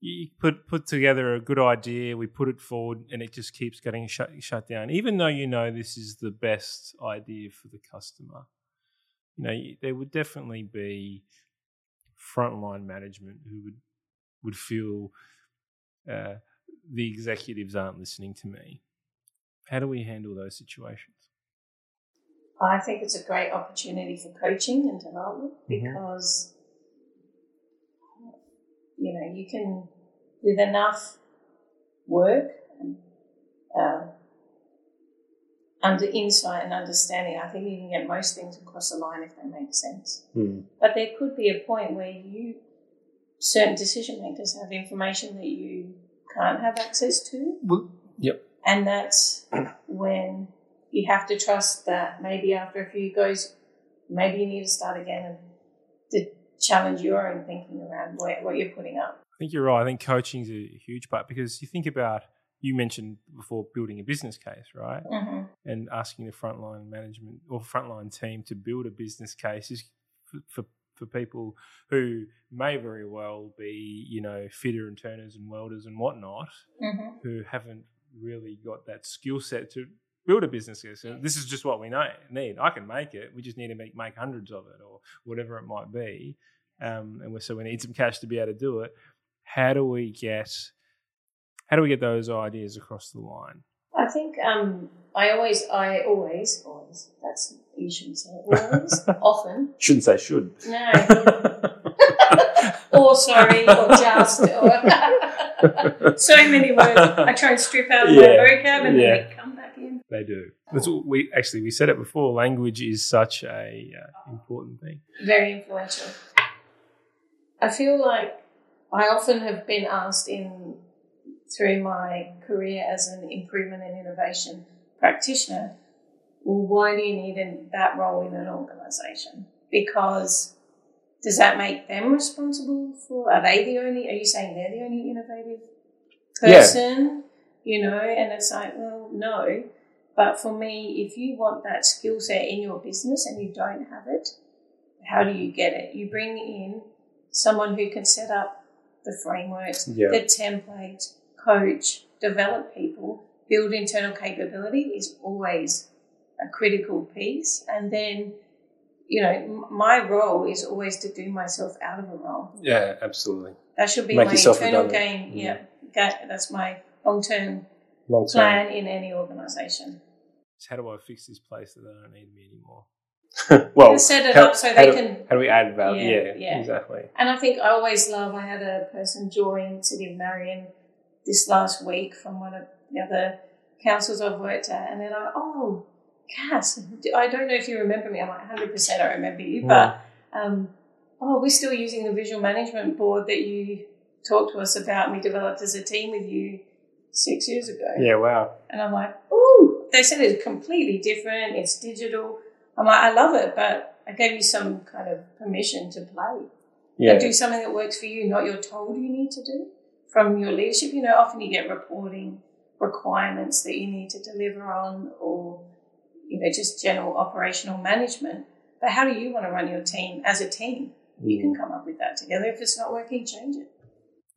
you put put together a good idea, we put it forward, and it just keeps getting shut shut down, even though you know this is the best idea for the customer. You know, there would definitely be frontline management who would would feel uh, the executives aren't listening to me. How do we handle those situations? I think it's a great opportunity for coaching and development Mhm. because you know you can with enough work and uh, under insight and understanding, I think you can get most things across the line if they make sense. But there could be a point where you certain decision makers have information that you can't have access to. Well, yep. And that's when you have to trust that maybe after a few goes, maybe you need to start again and to challenge your own thinking around what, what you're putting up. I think you're right. I think coaching is a huge part because you think about you mentioned before building a business case, right? Mm-hmm. And asking the frontline management or frontline team to build a business case is for, for for people who may very well be, you know, fitter and turners and welders and whatnot, Mm-hmm. who haven't really got that skill set to build a business. So this is just what we know, need. I can make it. We just need to make, make hundreds of it or whatever it might be. Um, and so we need some cash to be able to do it. How do we get how do we get those ideas across the line? I think um, I always, I always, always, that's, you shouldn't say always, [LAUGHS] often, Shouldn't say should. no, [LAUGHS] or sorry, or just, or [LAUGHS] so many words. I try and strip out of my vocab and yeah. then they come back in. They do. That's what we actually we said it before. Language is such a uh, important thing. Very influential. I feel like I often have been asked in through my career as an improvement and innovation practitioner, well, why do you need an, that role in an organisation? Because does that make them responsible for? Are they the only? Are you saying they're the only innovative Yeah. person? you know, and it's like, well, no. But for me, if you want that skill set in your business and you don't have it, how do you get it? You bring in someone who can set up the frameworks, Yeah. the templates, coach, develop people, build internal capability is always a critical piece. And then, you know, my role is always to do myself out of a role. Yeah, absolutely. That should be Make my yourself internal redundant. gain. Mm. Yeah, ga- that's my long term plan in any organisation. How do I fix this place that they don't need me anymore? [LAUGHS] well, And set it how- up so how they do- can. How do we add value? Yeah, Yeah, yeah. exactly. And I think I always love. I had a person join City of Marion this last week from one of the other councils I've worked at, and they're like, "Oh, Cass, I don't know if you remember me." I'm like, "100 percent, I remember you." But um, oh, we're still using the visual management board that you talked to us about, and we developed as a team with you six years ago. Yeah, wow. And I'm like, ooh, they said it's completely different, it's digital. I'm like, I love it, but I gave you some kind of permission to play. Yeah, And do something that works for you, not you're told you need to do from your leadership. You know, often you get reporting requirements that you need to deliver on or, you know, just general operational management. But how do you want to run your team as a team? You can mm. come up with that together. If it's not working, change it.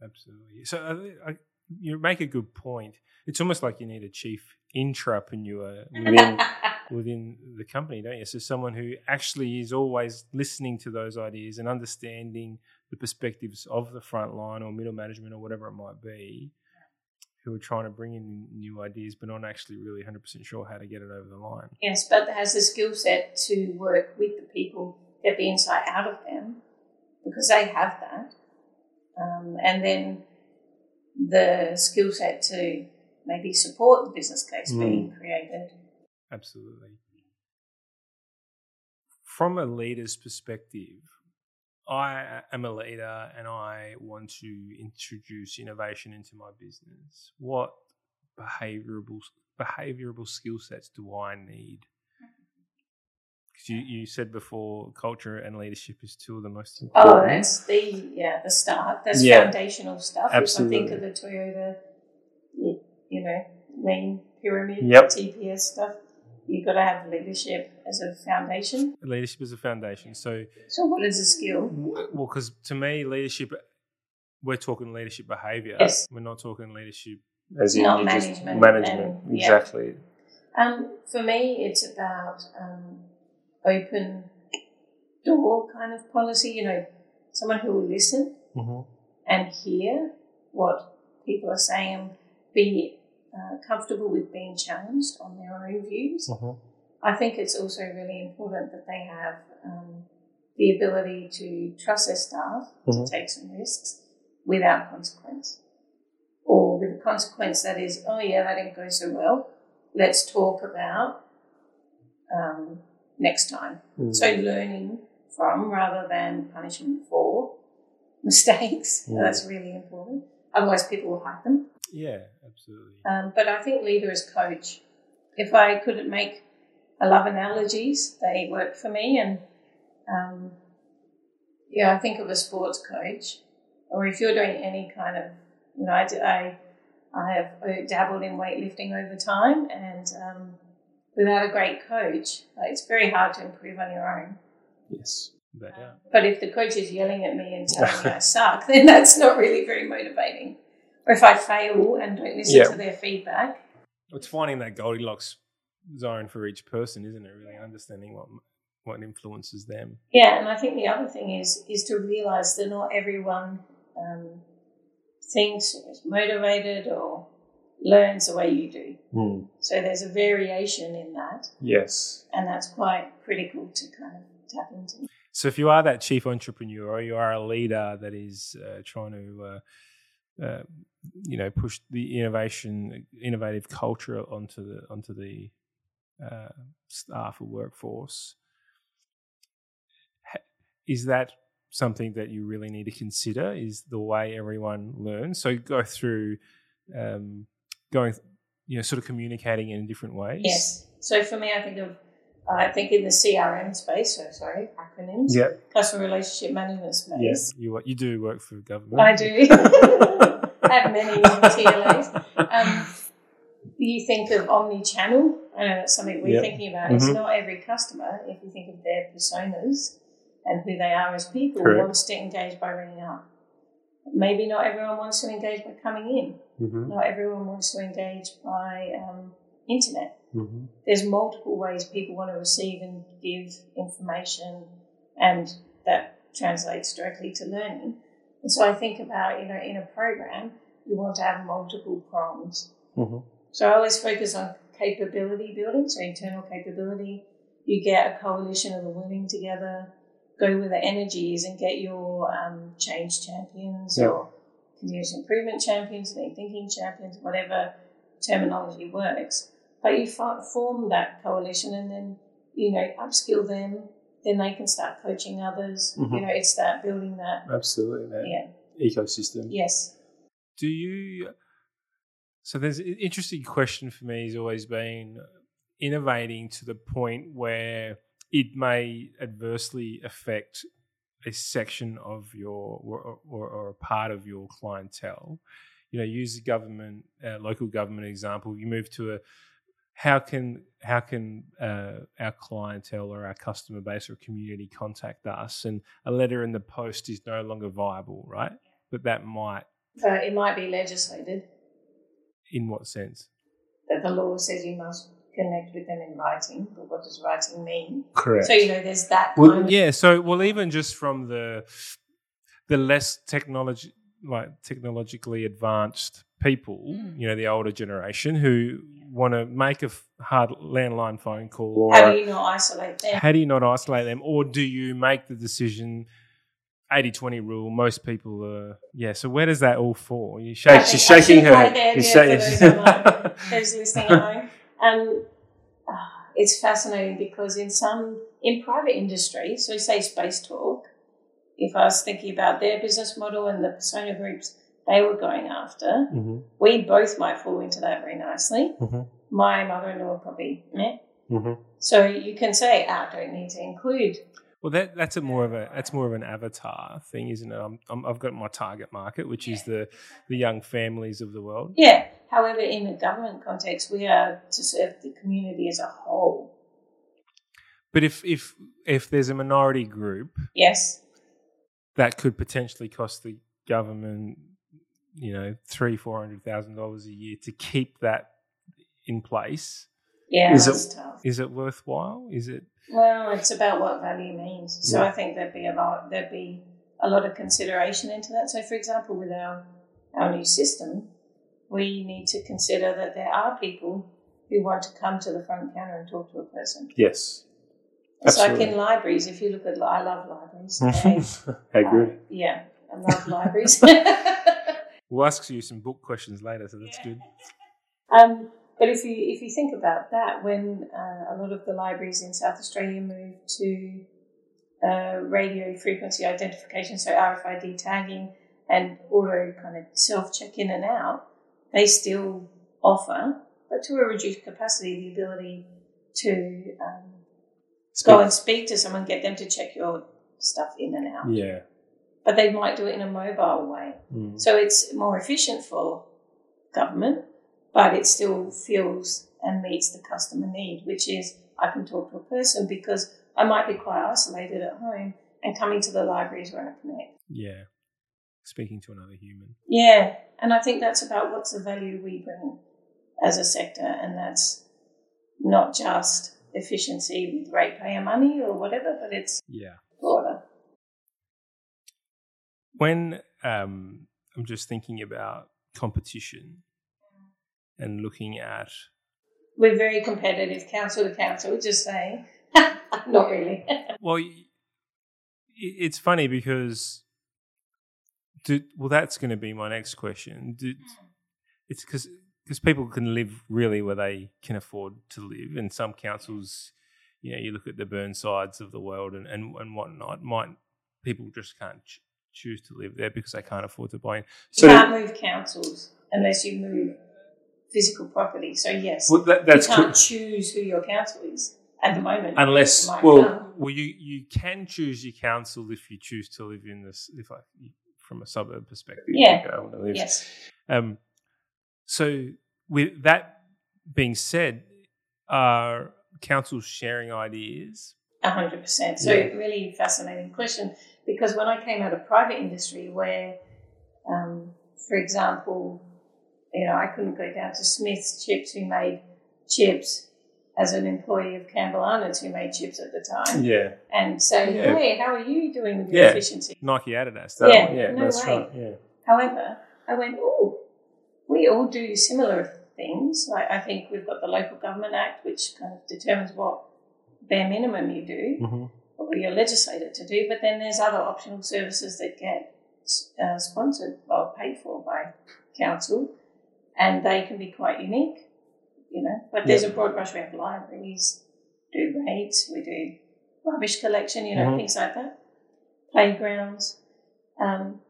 absolutely. So I, I, you make a good point. It's almost like you need a chief intrapreneur within [LAUGHS] within the company, don't you? So someone who actually is always listening to those ideas and understanding the perspectives of the front line or middle management or whatever it might be, who are trying to bring in new ideas but not actually really 100% sure how to get it over the line. Yes, but has the skill set to work with the people, get the insight out of them, because they have that. Um, and then the skill set to maybe support the business case Mm. being created. Absolutely. From a leader's perspective, I am a leader and I want to introduce innovation into my business. What behavioral behavioral skill sets do I need? Because you, you said before, culture and leadership is two of the most important. Oh, that's the yeah the start. That's Yeah. foundational stuff. Absolutely. If I think of the Toyota, you, know, lean pyramid, Yep. TPS stuff, you've got to have leadership as a foundation. leadership is a foundation. So, So, what is a skill? well, because to me, leadership, we're talking leadership behavior. Yes. We're not talking leadership as Not you just- management management. and- yeah. exactly. Um, for me, it's about um, open door kind of policy. You know, someone who will listen Mm-hmm. and hear what people are saying and be uh, comfortable with being challenged on their own views. Mm-hmm. I think it's also really important that they have um, the ability to trust their staff Mhm. to take some risks without consequence. Or with a consequence that is, oh yeah, that didn't go so well. Let's talk about um, next time. Mm. So learning from rather than punishment for [LAUGHS] mistakes. Mm. That's really important. Otherwise, people will hide them. Yeah, absolutely. Um, but I think leader as coach. If I couldn't make, I love analogies. They work for me, and um, yeah, I think of a sports coach, or if you're doing any kind of, you know, I I have uh, dabbled in weightlifting over time, and um, without a great coach, it's very hard to improve on your own. Yes. That, yeah. But if the coach is yelling at me and telling me I suck, [LAUGHS] then that's not really very motivating. Or if I fail and don't listen Yeah. to their feedback, It's finding that Goldilocks zone for each person, isn't it? Really understanding what what influences them. Yeah, and I think the other thing is is to realise that not everyone um, thinks or is motivated or learns the way you do. So there's a variation in that, Yes. and that's quite critical to kind of tap into. So if you are that chief entrepreneur or you are a leader that is uh, trying to, uh, uh, you know, push the innovation, innovative culture onto the onto the uh, staff or workforce, is that something that you really need to consider? Is the way everyone learns? So go through um, going, you know, sort of communicating in different ways. Yes. So for me, I think of I think in the CRM space. So sorry, acronyms. Yeah. Customer relationship management space. Yes. You you do work for government. I do. [LAUGHS] I have many TLAs. Um, you think of omni-channel. I know that's something we're Yep. thinking about. It's Mhm. not every customer, if you think of their personas and who they are as people, Correct. wants to engage by ringing up. Maybe not everyone wants to engage by coming in. Mm-hmm. Not everyone wants to engage by um, internet. Mm-hmm. There's multiple ways people want to receive and give information, and that translates directly to learning. And so I think about, you know, in a program, you want to have multiple prongs. Mm-hmm. So I always focus on capability building, so internal capability. You get a coalition of the willing together, go with the energies and get your um, change champions Yeah. or continuous improvement champions, lean thinking champions, whatever terminology works. But you form that coalition, and then you know upskill them. Then they can start coaching others. Mhm. You know, it's that building that. Absolutely, that Yeah. ecosystem. Yes. Do you? So there's an interesting question for me has always been innovating to the point where it may adversely affect a section of your or, or, or a part of your clientele. You know, use the government, uh, local government example. You move to a how can how can uh, our clientele or our customer base or community contact us? And a letter in the post is no longer viable, right? But that might But it might be legislated. in what sense? that the law says you must connect with them in writing, but what does writing mean? Correct. So you know, there's that well, kind of yeah. So, well, even just from the the less technology, like technologically advanced people, Mm. you know, the older generation who want to make a hard landline phone call, or how do you not isolate them? how do you not isolate them, or do you make the decision? 80-20 rule. Most people are yeah. So where does that all fall? You shake. think- She's shaking her play head. there, She's yeah, shaking- those online- [LAUGHS] Those listening at home, um, ah, it's fascinating because in some in private industry, so say Spacetalk, if I was thinking about their business model and the persona groups they were going after, Mhm, we both might fall into that very nicely. mhm, My mother-in-law probably, meh. mhm. So you can say, ah, I don't need to include Well, that that's a more of a that's more of an avatar thing, isn't it? I'm, I'm, I've got my target market, which is the the young families of the world. Yeah. However, in a government context, we are to serve the community as a whole. But if if if there's a minority group Yes. that could potentially cost the government, you know, three four hundred thousand dollars a year to keep that in place, Yeah, Is that's it- tough. is it worthwhile? Is it? Well, it's about what value means. So Yeah. I think there'd be a lot. There'd be a lot of consideration into that. So, for example, with our our new system, we need to consider that there are people who want to come to the front counter and talk to a person. Yes. It's like in libraries. If you look at, I love libraries. They- I agree. uh, yeah, I love libraries. [LAUGHS] We'll ask you some book questions later, so that's good. [LAUGHS] Um, but if you if you think about that, when uh, a lot of the libraries in South Australia moved to uh, radio frequency identification, so RFID tagging and auto kind of self check in and out, they still offer, but to a reduced capacity, the ability to um, go and speak to someone, get them to check your stuff in and out. Yeah. But they might do it in a mobile way. Mm. So it's more efficient for government, but it still feels and meets the customer need, which is I can talk to a person because I might be quite isolated at home and coming to the library is where I connect. Yeah. Speaking to another human. Yeah, and I think that's about what's the value we bring as a sector, and that's not just efficiency with ratepayer money or whatever, but it's Yeah. When um, I'm just thinking about competition and looking at We're very competitive, council to council, just saying. [LAUGHS] not really. [LAUGHS] well, it's funny because do, well, that's going to be my next question. Do, it's because because people can live really where they can afford to live, and some councils, you know, you look at the Burnsides of the world and and, and whatnot, might people just can't choose to live there because they can't afford to buy in. You can't move councils unless you move physical property. So yes, well, that, that's you can't choose who your council is at the moment. Unless, well, come. well, you you can choose your council if you choose to live in this. If I, from a suburb perspective, Yeah. I want to live. yes, Um, so with that being said, are councils sharing ideas? A hundred percent. So Yeah. really fascinating question because when I came out of private industry, where, um, for example, you know, I couldn't go down to Smith's Chips, who made chips, as an employee of Campbell Arnott's, who made chips at the time, Yeah. and say, Yeah. "Hey, how are you doing with your Yeah. efficiency?" Nike Adidas. That Yeah, yeah, no that's way. right. Yeah. However, I went, oh, we all do similar things. Like I think we've got the Local Government Act, which kind of determines what bare minimum you do, hmm or you're legislated to do. But then there's other optional services that get uh, sponsored or paid for by council, and they can be quite unique, you know. But there's a broad brush. We have libraries, do rates, we do rubbish collection, you know, Mhm. things like that, playgrounds. Um,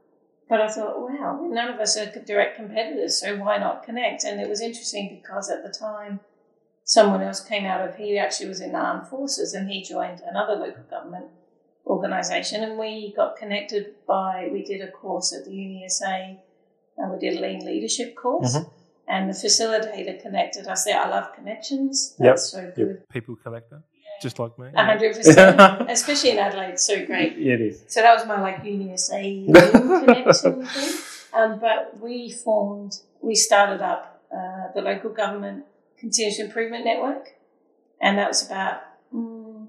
but I thought, wow, none of us are direct competitors, so why not connect? And it was interesting because at the time, someone else came out of, he actually was in the armed forces and he joined another local government organisation and we got connected by, we did a course at the UniSA, and we did a lean leadership course. Mhm. And the facilitator connected us there. I love connections. Yep. So good. People collector, just like me. A hundred [LAUGHS] percent. Especially in Adelaide, so great. Yeah, it is. So that was my like UniSA lean [LAUGHS] connection thing. Um, but we formed, we started up uh, the local government continuous improvement network, and that was about mm,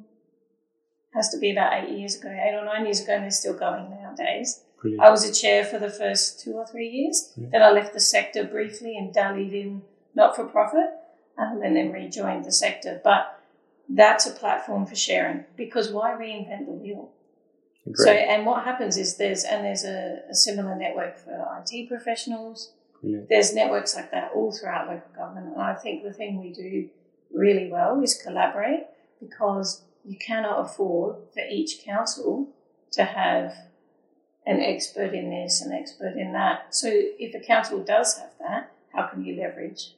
has to be about eight years ago, eight or nine years ago, and they're still going nowadays. Brilliant. I was a chair for the first two or three years. Yeah. Then I left the sector briefly and dallied in not for profit, um, and then rejoined the sector. But that's a platform for sharing because why reinvent the wheel? So, and what happens is there's and there's a, a similar network for IT professionals. Brilliant. There's networks like that all throughout local government, and I think the thing we do really well is collaborate because you cannot afford for each council to have an expert in this, an expert in that. So, if a council does have that, how can you leverage?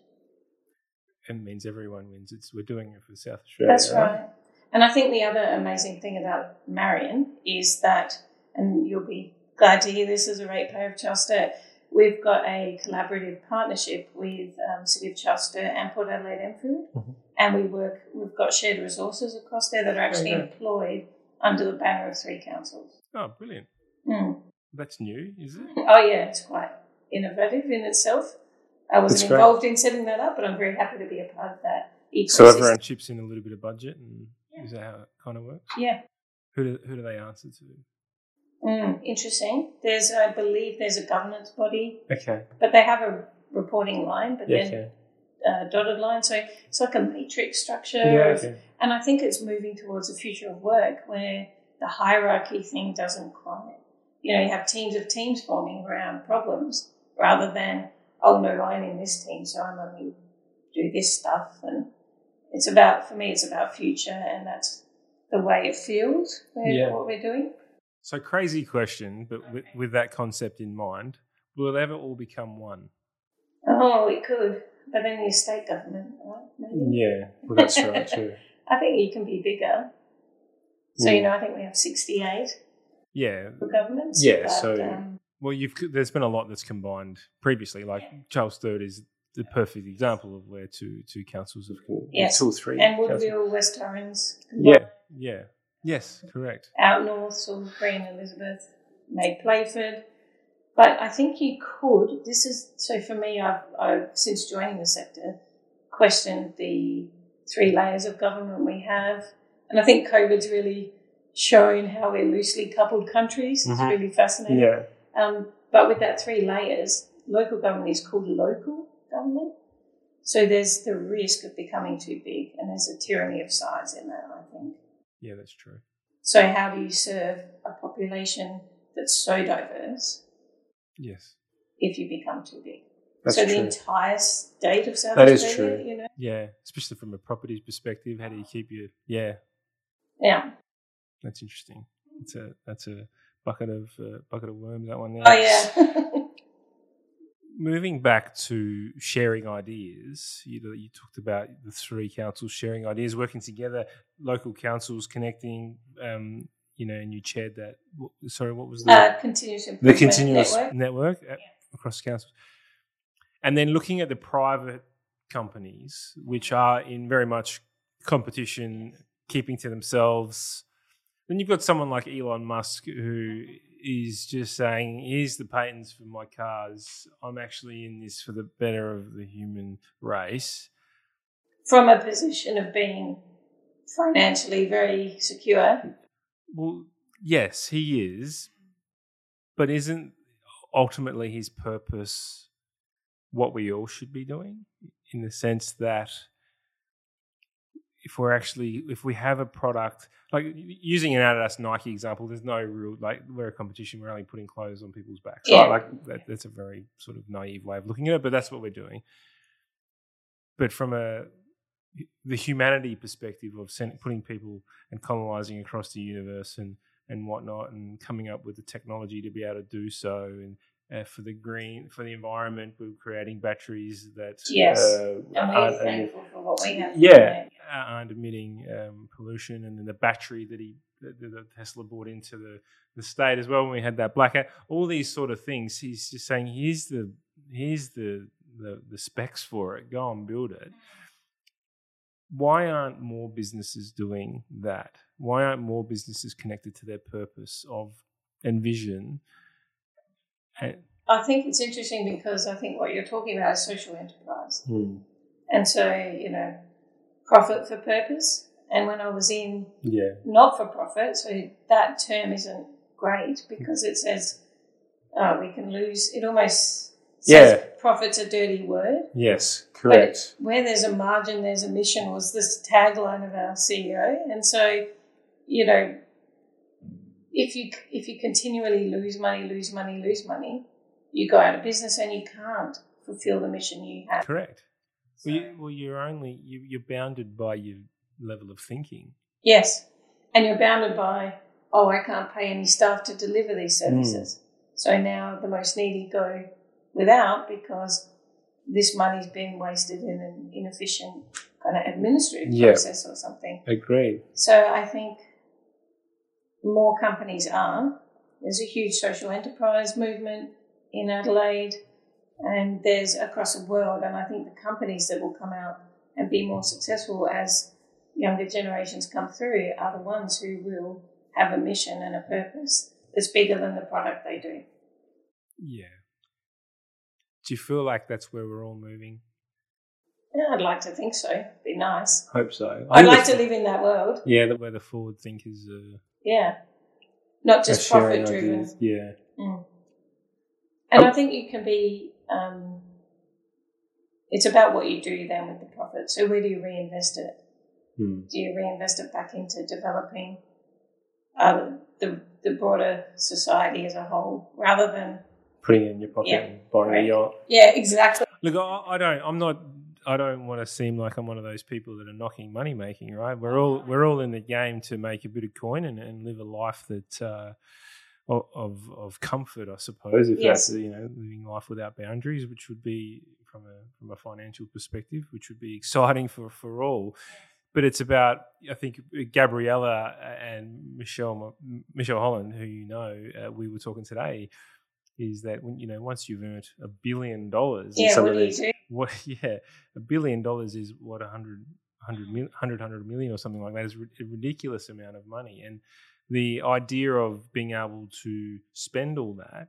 It means everyone wins. It's we're doing it for South Australia. That's right. And I think the other amazing thing about Marion is that, and you'll be glad to hear this as a ratepayer of Charles Sturt, we've got a collaborative partnership with um, City of Charles Sturt and Port Adelaide Enfield, Mhm. and we work. We've got shared resources across there that are actually yeah. employed under the banner of three councils. Oh, brilliant. Mm. That's new, is it? Oh yeah, it's quite innovative in itself. I wasn't That's great. involved in setting that up, but I'm very happy to be a part of that ecosystem. So everyone chips in a little bit of budget, and is that how it kind of works? yeah. Who do, who do they answer to? Mm, interesting. There's, I believe, there's a governance body, Okay. but they have a reporting line, but Yeah. then Okay. uh, dotted line. So it's like a matrix structure. Yeah. of- Okay. And I think it's moving towards a future of work where the hierarchy thing doesn't quite, you know, you have teams of teams forming around problems rather than, oh no, I'm in this team, so I'm only do this stuff. And it's about, for me, it's about future, and that's the way it feels, where, Yeah. what we're doing. So crazy question, but with, with that concept in mind, will it ever all become one? Oh, it could, but then the state government, right? Maybe. Yeah. Well, that's right. [LAUGHS] True. I think you can be bigger. So, Mm. you know, I think we have 68 Yeah. for governments. Yeah, but, so- um, Well, you've there's been a lot that's combined previously. Like Charles Sturt is the perfect example of where two two councils have Yes. two or three. and councils. Woodville, West Torrens, Yeah. Yeah. Yes. Correct. out north, Salisbury Green, Elizabeth, made Playford. But I think you could. This is so for me. I've, I've since joining the sector questioned the three layers of government we have, and I think COVID's really shown how we're loosely coupled countries. It's Mhm. really fascinating. Yeah. Um, but with that three layers, local government is called local government. So there's the risk of becoming too big, and there's a tyranny of size in that, I think. Yeah. That's true. So how do you serve a population that's so diverse Yes. if you become too big? That's so true. the entire state of South That is Australia, true. you know? Yeah. Especially from a properties perspective, how do you keep your yeah? Yeah. That's interesting. It's a that's a bucket of uh, bucket of worms. That one there. Oh yeah. [LAUGHS] moving back to sharing ideas, you, know, you talked about the three councils sharing ideas, working together, local councils connecting. Um, you know, and you chaired that. what- Sorry, what was the uh, continuous the continuous network. network, uh, across councils? And then looking at the private companies which are in very much competition, keeping to themselves. Then you've got someone like Elon Musk who is just saying, "Here's the patents for my cars. I'm actually in this for the better of the human race." From a position of being financially very secure. Well, yes, he is, but isn't ultimately his purpose what we all should be doing? In the sense that if we're actually if we have a product like using an Adidas Nike example, there's no real like we're a competition. We're only putting clothes on people's backs. Yeah. Right? Like that, that's a very sort of naive way of looking at it, but that's what we're doing. But from a the humanity perspective of putting people and colonizing across the universe and and whatnot, and coming up with the technology to be able to do so, and uh, for the green for the environment, we're creating batteries that Yes. uh, And we're thankful for what we have. yeah, aren't emitting um, pollution, and then the battery that he that, that Tesla brought into the the state as well when we had that blackout. All these sort of things. He's just saying, here's the here's the the, the specs for it. Go and build it. Why aren't more businesses doing that? Why aren't more businesses connected to their purpose of and vision? And, I think it's interesting because I think what you're talking about is social enterprise. And so, you know, profit for purpose. And when I was in yeah, not for profit, so that term isn't great because it says uh, we can lose, it almost says Yeah. profit's a dirty word. yes, But where there's a margin, there's a mission was this tagline of our CEO. And so, you know, if you if you continually lose money, lose money, lose money, you go out of business and you can't fulfill the mission you have. Correct. Well, you, well, you're only you, you're bounded by your level of thinking. Yes. And you're bounded by, oh, I can't pay any staff to deliver these hmm. services. So now the most needy go without because this money's being wasted in an inefficient kind of administrative Yeah. process or something. Agreed. So I think more companies are. There's a huge social enterprise movement in Adelaide and there's across the world. And I think the companies that will come out and be more successful as younger generations come through are the ones who will have a mission and a purpose that's bigger than the product they do. Yeah. Do you feel like that's where we're all moving? Yeah, I'd like to think so. Be nice. Hope so. I'd like to live in that world. Yeah, the, where the forward thinkers are, uh, Yeah. Not just profit driven. ideas. Yeah. Mm. And Oh. I think you can be, um, it's about what you do then with the profit. So where do you reinvest it? Hmm. Do you reinvest it back into developing uh, the, the broader society as a whole rather than, Putting it in your pocket Yeah. and buying Right. a yacht. yeah, exactly. Look, I, I don't. I'm not. I don't want to seem like I'm one of those people that are knocking money making. Right? We're all we're all in the game to make a bit of coin and, and live a life that uh, of of comfort, I suppose. If Yes. that's you know living life without boundaries, which would be from a from a financial perspective, which would be exciting for for all. But it's about I think Gabriella and Michelle Michelle Holland, who you know, uh, we were talking today. Is that when you know once you've earned a billion dollars Yeah, some what of do you these do? what [LAUGHS] yeah a billion dollars is what a hundred hundred mil, hundred hundred million or something like that is a ridiculous amount of money. And the idea of being able to spend all that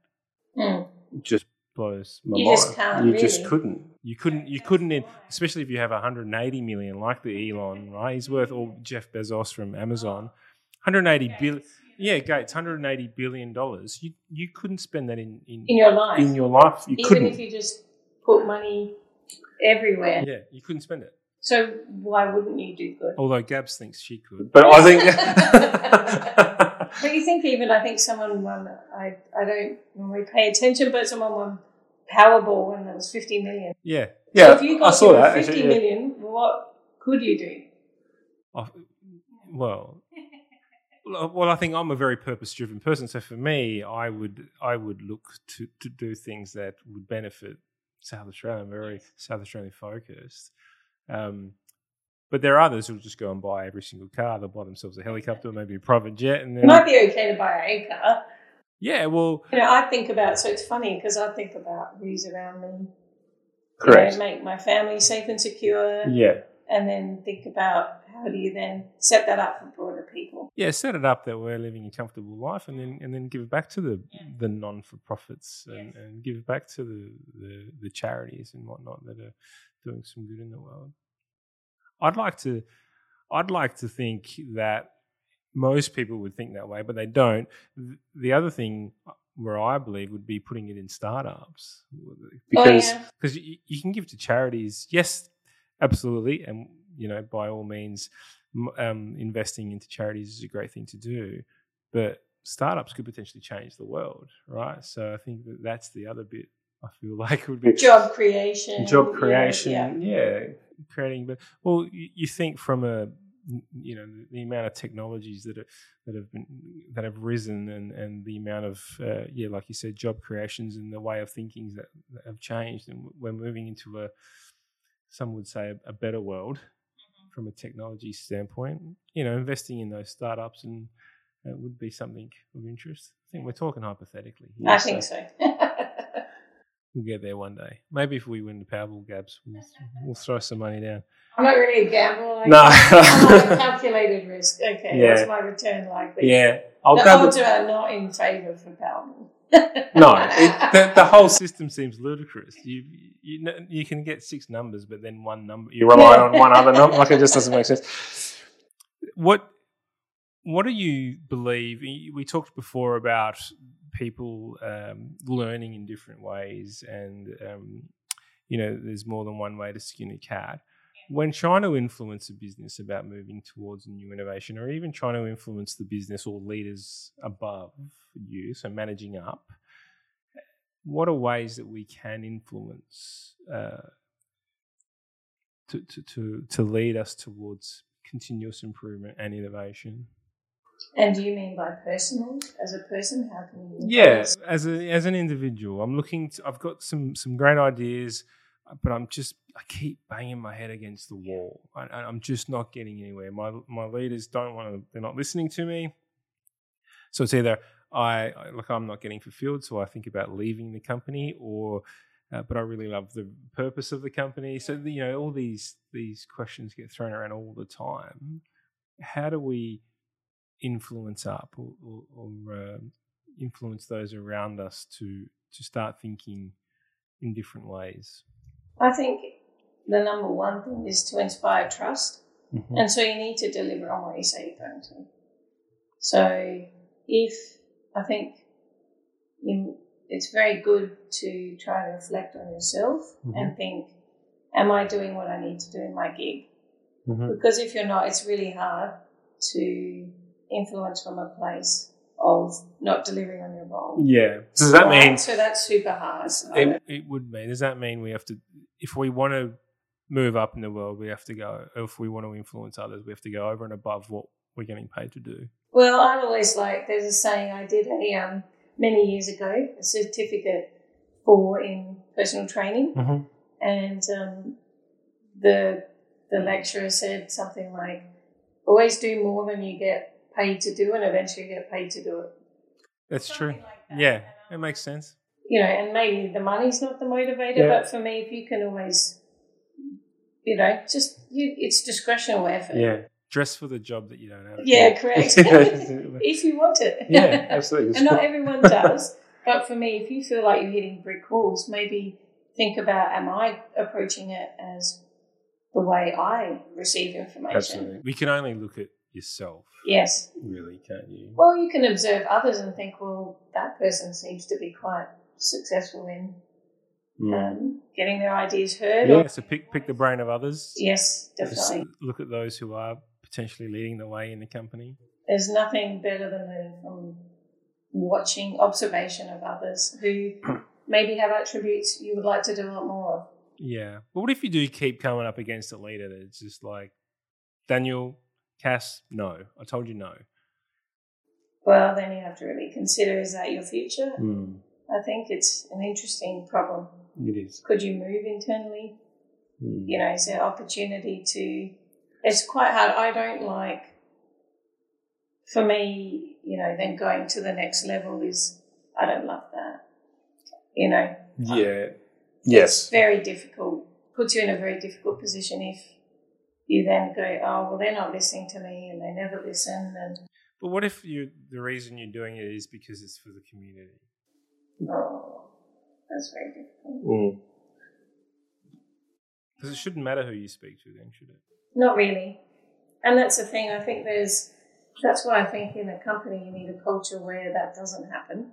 Mm. just blows my You mind. just can't you just couldn't. You couldn't you couldn't in, especially if you have 180 million like the Elon right? He's worth all Jeff Bezos from Amazon. 180 billion yeah Gates 180 billion dollars you you couldn't spend that in in, In your life. in your life you Even couldn't if you just put money everywhere. yeah you couldn't spend it So why wouldn't you do good? Although Gabs thinks she could, but I think [LAUGHS] [LAUGHS] But you think even I think someone won I I don't normally pay attention, but someone won Powerball and there was fifty million. yeah, So yeah. if you I got saw that. fifty actually, yeah. million, what could you do? I- well, well, I think I'm a very purpose-driven person. So for me, I would I would look to to do things that would benefit South Australia. I'm very South Australian focused. Um, but there are others who'll just go and buy every single car. They'll buy themselves a helicopter, maybe a private jet, and It might be okay to buy a car. yeah, well, You know, I think about so it's funny because I think about who's around me you know, Correct. make my family safe and secure, Yeah. And then think about how do you then set that up for broader people. Yeah, set it up that we're living a comfortable life, and then and then give it back to the the non for profits, and, and give it back to the, the the charities and whatnot that are doing some good in the world. I'd like to, I'd like to think that most people would think that way, but they don't. The other thing where I believe would be putting it in startups oh, because yeah. because you, you can give to charities, yes, absolutely, and you know by all means, um, investing into charities is a great thing to do, but startups could potentially change the world, right? So I think that that's the other bit. I feel [LAUGHS] like would be Job creation. job creation yeah. yeah. creating but well you, you think from a you know the, amount of technologies that are that have been that have risen and and the amount of uh, yeah like you said job creations and the way of thinking that, that have changed and we're moving into a some would say a, a better world Mm-hmm. from a technology standpoint you know investing in those startups and it would be something of interest i think we're talking hypothetically here, I think so. [LAUGHS] We'll get there one day. Maybe if we win the Powerball, Gabs, we'll, we'll throw some money down. I'm not really a gambler. No. I'm [LAUGHS] calculated risk. Okay, Yeah. what's my return likely? Yeah, I'll the odds are not in favour for Powerball. No, it, [LAUGHS] the, the whole system seems ludicrous. You you you can get six numbers, but then one number you rely on one other number. Like it just doesn't make sense. What what do you believe? We talked before about people um, learning in different ways, and um, you know, there's more than one way to skin a cat. When trying to influence a business about moving towards a new innovation, or even trying to influence the business or leaders above you, so managing up, what are ways that we can influence uh, to, to, to, to lead us towards continuous improvement and innovation? And do you mean by personal? As a person, how can you? Yeah, as a as an individual, I'm looking. To, I've got some some great ideas, but I'm just I keep banging my head against the wall. I, I'm just not getting anywhere. My my leaders don't want to. They're not listening to me. So it's either I I- like I'm not getting fulfilled, so I think about leaving the company, or uh, but I really love the purpose of the company. So you know, all these these questions get thrown around all the time. How do we influence up or, or, or um influence those around us to to start thinking in different ways? I think the number one thing is to inspire trust. And so you need to deliver on what you say you're going to. So if I think you, it's very good to try and reflect on yourself Mhm. and think, am I doing what I need to do in my gig? Mhm. Because if you're not, it's really hard to influence from a place of not delivering on your role. Yeah. Does that Right? mean So that's super hard. So it, it would mean? Does that mean we have to, if we want to move up in the world, we have to go. If we want to influence others, we have to go over and above what we're getting paid to do. Well, I'm always like, there's a saying I did a um, many years ago, a certificate for in personal training, Mm-hmm. and um, the the lecturer said something like, "Always do more than you get paid to do, and eventually get paid to do it." That's true. Like that. Yeah, it makes sense. You know, and maybe the money's not the motivator, Yeah. but for me, if you can always, you know, just you, it's discretional effort. Yeah. Dress for the job that you don't have. Yeah, [LAUGHS] correct. [LAUGHS] [LAUGHS] if you want it. yeah, absolutely. and not everyone does. But for me, if you feel like you're hitting brick walls, maybe think about: Am I approaching it as the way I receive information? Absolutely. We can only look at yourself, Yes. really, can't you? Well, you can observe others and think, well, that person seems to be quite successful in um, getting their ideas heard. Yeah, Or, so pick pick the brain of others. yes, Just definitely. look at those who are potentially leading the way in the company. There's nothing better than learning from watching observation of others who [CLEARS THROAT] maybe have attributes you would like to develop more of. Yeah. But what if you do keep coming up against a leader that's just like, Daniel, Cass, no. I told you no. Well, then you have to really consider is that your future? Mm, I think it's an interesting problem. it is. Could you move internally? Mm. You know, is there opportunity to? It's quite hard. I don't like. For me, you know, then going to the next level is I don't love that. You know, Yeah. Yes. very difficult, puts you in a very difficult position if you then go, oh, well, they're not listening to me and they never listen. And, But what if you the reason you're doing it is because it's for the community? oh, that's very difficult. Mm. Because it shouldn't matter who you speak to, then, should it? Not really. And that's the thing. I think there's, that's why I think in a company you need a culture where that doesn't happen,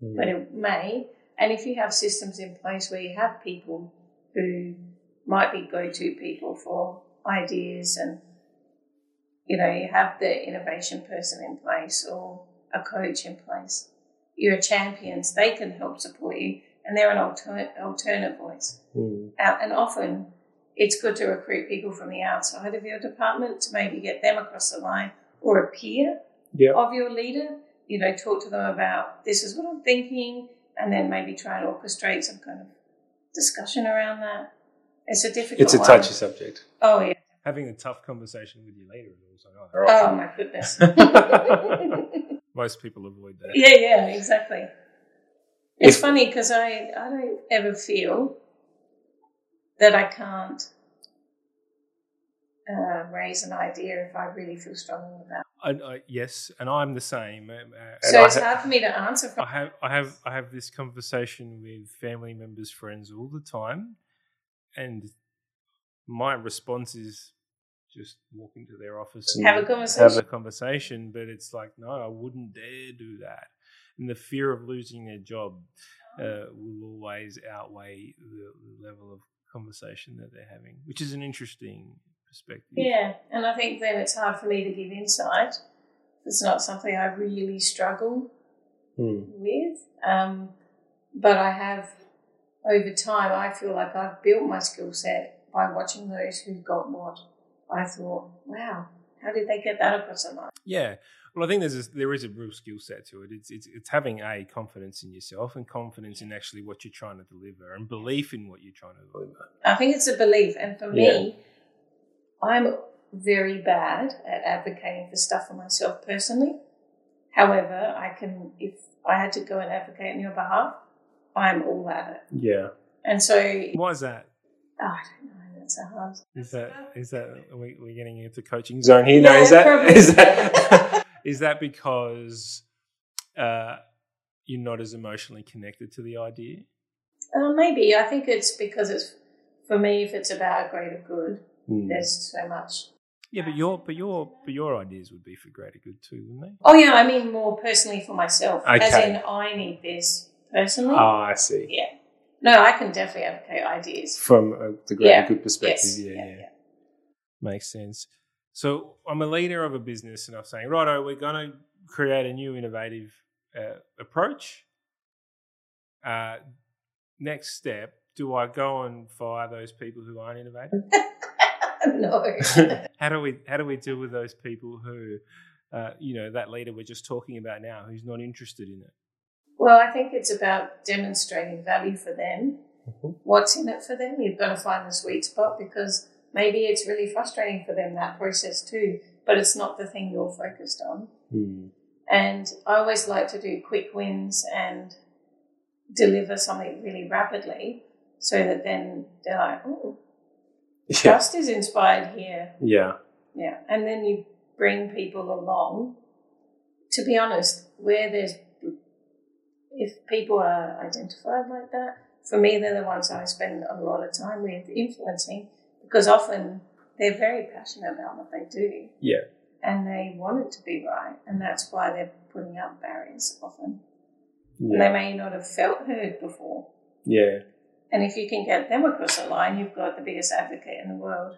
but it may. And if you have systems in place where you have people who might be go to people for ideas and, you know, you have the innovation person in place or a coach in place, you're champions, they can help support you and they're an alter- alternate voice. Mm. Uh, and often it's good to recruit people from the outside of your department to maybe get them across the line or a peer Yeah. of your leader. You know, talk to them about this is what I'm thinking, and then maybe try and orchestrate some kind of discussion around that. It's a difficult. It's a one. touchy subject. Oh yeah. Having a tough conversation with you later is also another. Oh my goodness. [LAUGHS] [LAUGHS] Most people avoid that. yeah, yeah, exactly. It's If- funny because I I don't ever feel that I can't uh, raise an idea if I really feel strongly about. it. I, I, yes, and I'm the same. um, uh, and So I it's ha- hard for me to answer from. I have I have I have this conversation with family members, friends all the time, and my response is just walk into their office and Have a have conversation. a conversation. But it's like, no, I wouldn't dare do that. And the fear of losing their job uh, will always outweigh the, the level of conversation that they're having, which is an interesting perspective. Yeah, and I think then it's hard for me to give insight. It's not something I really struggle Hmm. with. Um, but I have, over time, I feel like I've built my skill set by watching those who got what I thought, wow, how did they get that across the line? Yeah. Well, I think there's a, there is a real skill set to it. It's, it's it's having a confidence in yourself and confidence in actually what you're trying to deliver and belief in what you're trying to deliver. I think it's a belief. And for me, I'm very bad at advocating for stuff for myself personally. However, I can, if I had to go and advocate on your behalf, I'm all at it. Yeah. And so, Why is that? oh, I don't know, that's a hard. Is that is that are we, we're getting into coaching zone here? No, Yeah, is that probably. is that [LAUGHS] is that because uh, you're not as emotionally connected to the idea? Uh, maybe. I think it's because it's, for me, if it's about a greater good, Hmm. there's so much. Yeah, but your but your but your ideas would be for greater good too, wouldn't they? Oh, yeah, I mean more personally for myself. Okay. As in, I need this personally. Ah, I see. Yeah. No, I can definitely advocate ideas. From uh, the greater Yeah. good perspective, Yes. yeah, yeah, yeah. yeah. Makes sense. So I'm a leader of a business, and I'm saying, righto, we're going to create a new innovative uh, approach. Uh, next step: Do I go and fire those people who aren't innovative? [LAUGHS] no. [LAUGHS] how do we how do we deal with those people who, uh, you know, that leader we're just talking about now, who's not interested in it? Well, I think it's about demonstrating value for them. Mhm. What's in it for them? You've got to find the sweet spot because maybe it's really frustrating for them that process too, but it's not the thing you're focused on. And I always like to do quick wins and deliver something really rapidly so that then they're like, oh, Yeah, trust is inspired here. yeah, Yeah. And then you bring people along. To be honest, where there's, if people are identified like that, for me, they're the ones I spend a lot of time with influencing because often they're very passionate about what they do yeah, and they want it to be right. And that's why they're putting up barriers often. And they may not have felt heard before. yeah. And if you can get them across the line, you've got the biggest advocate in the world.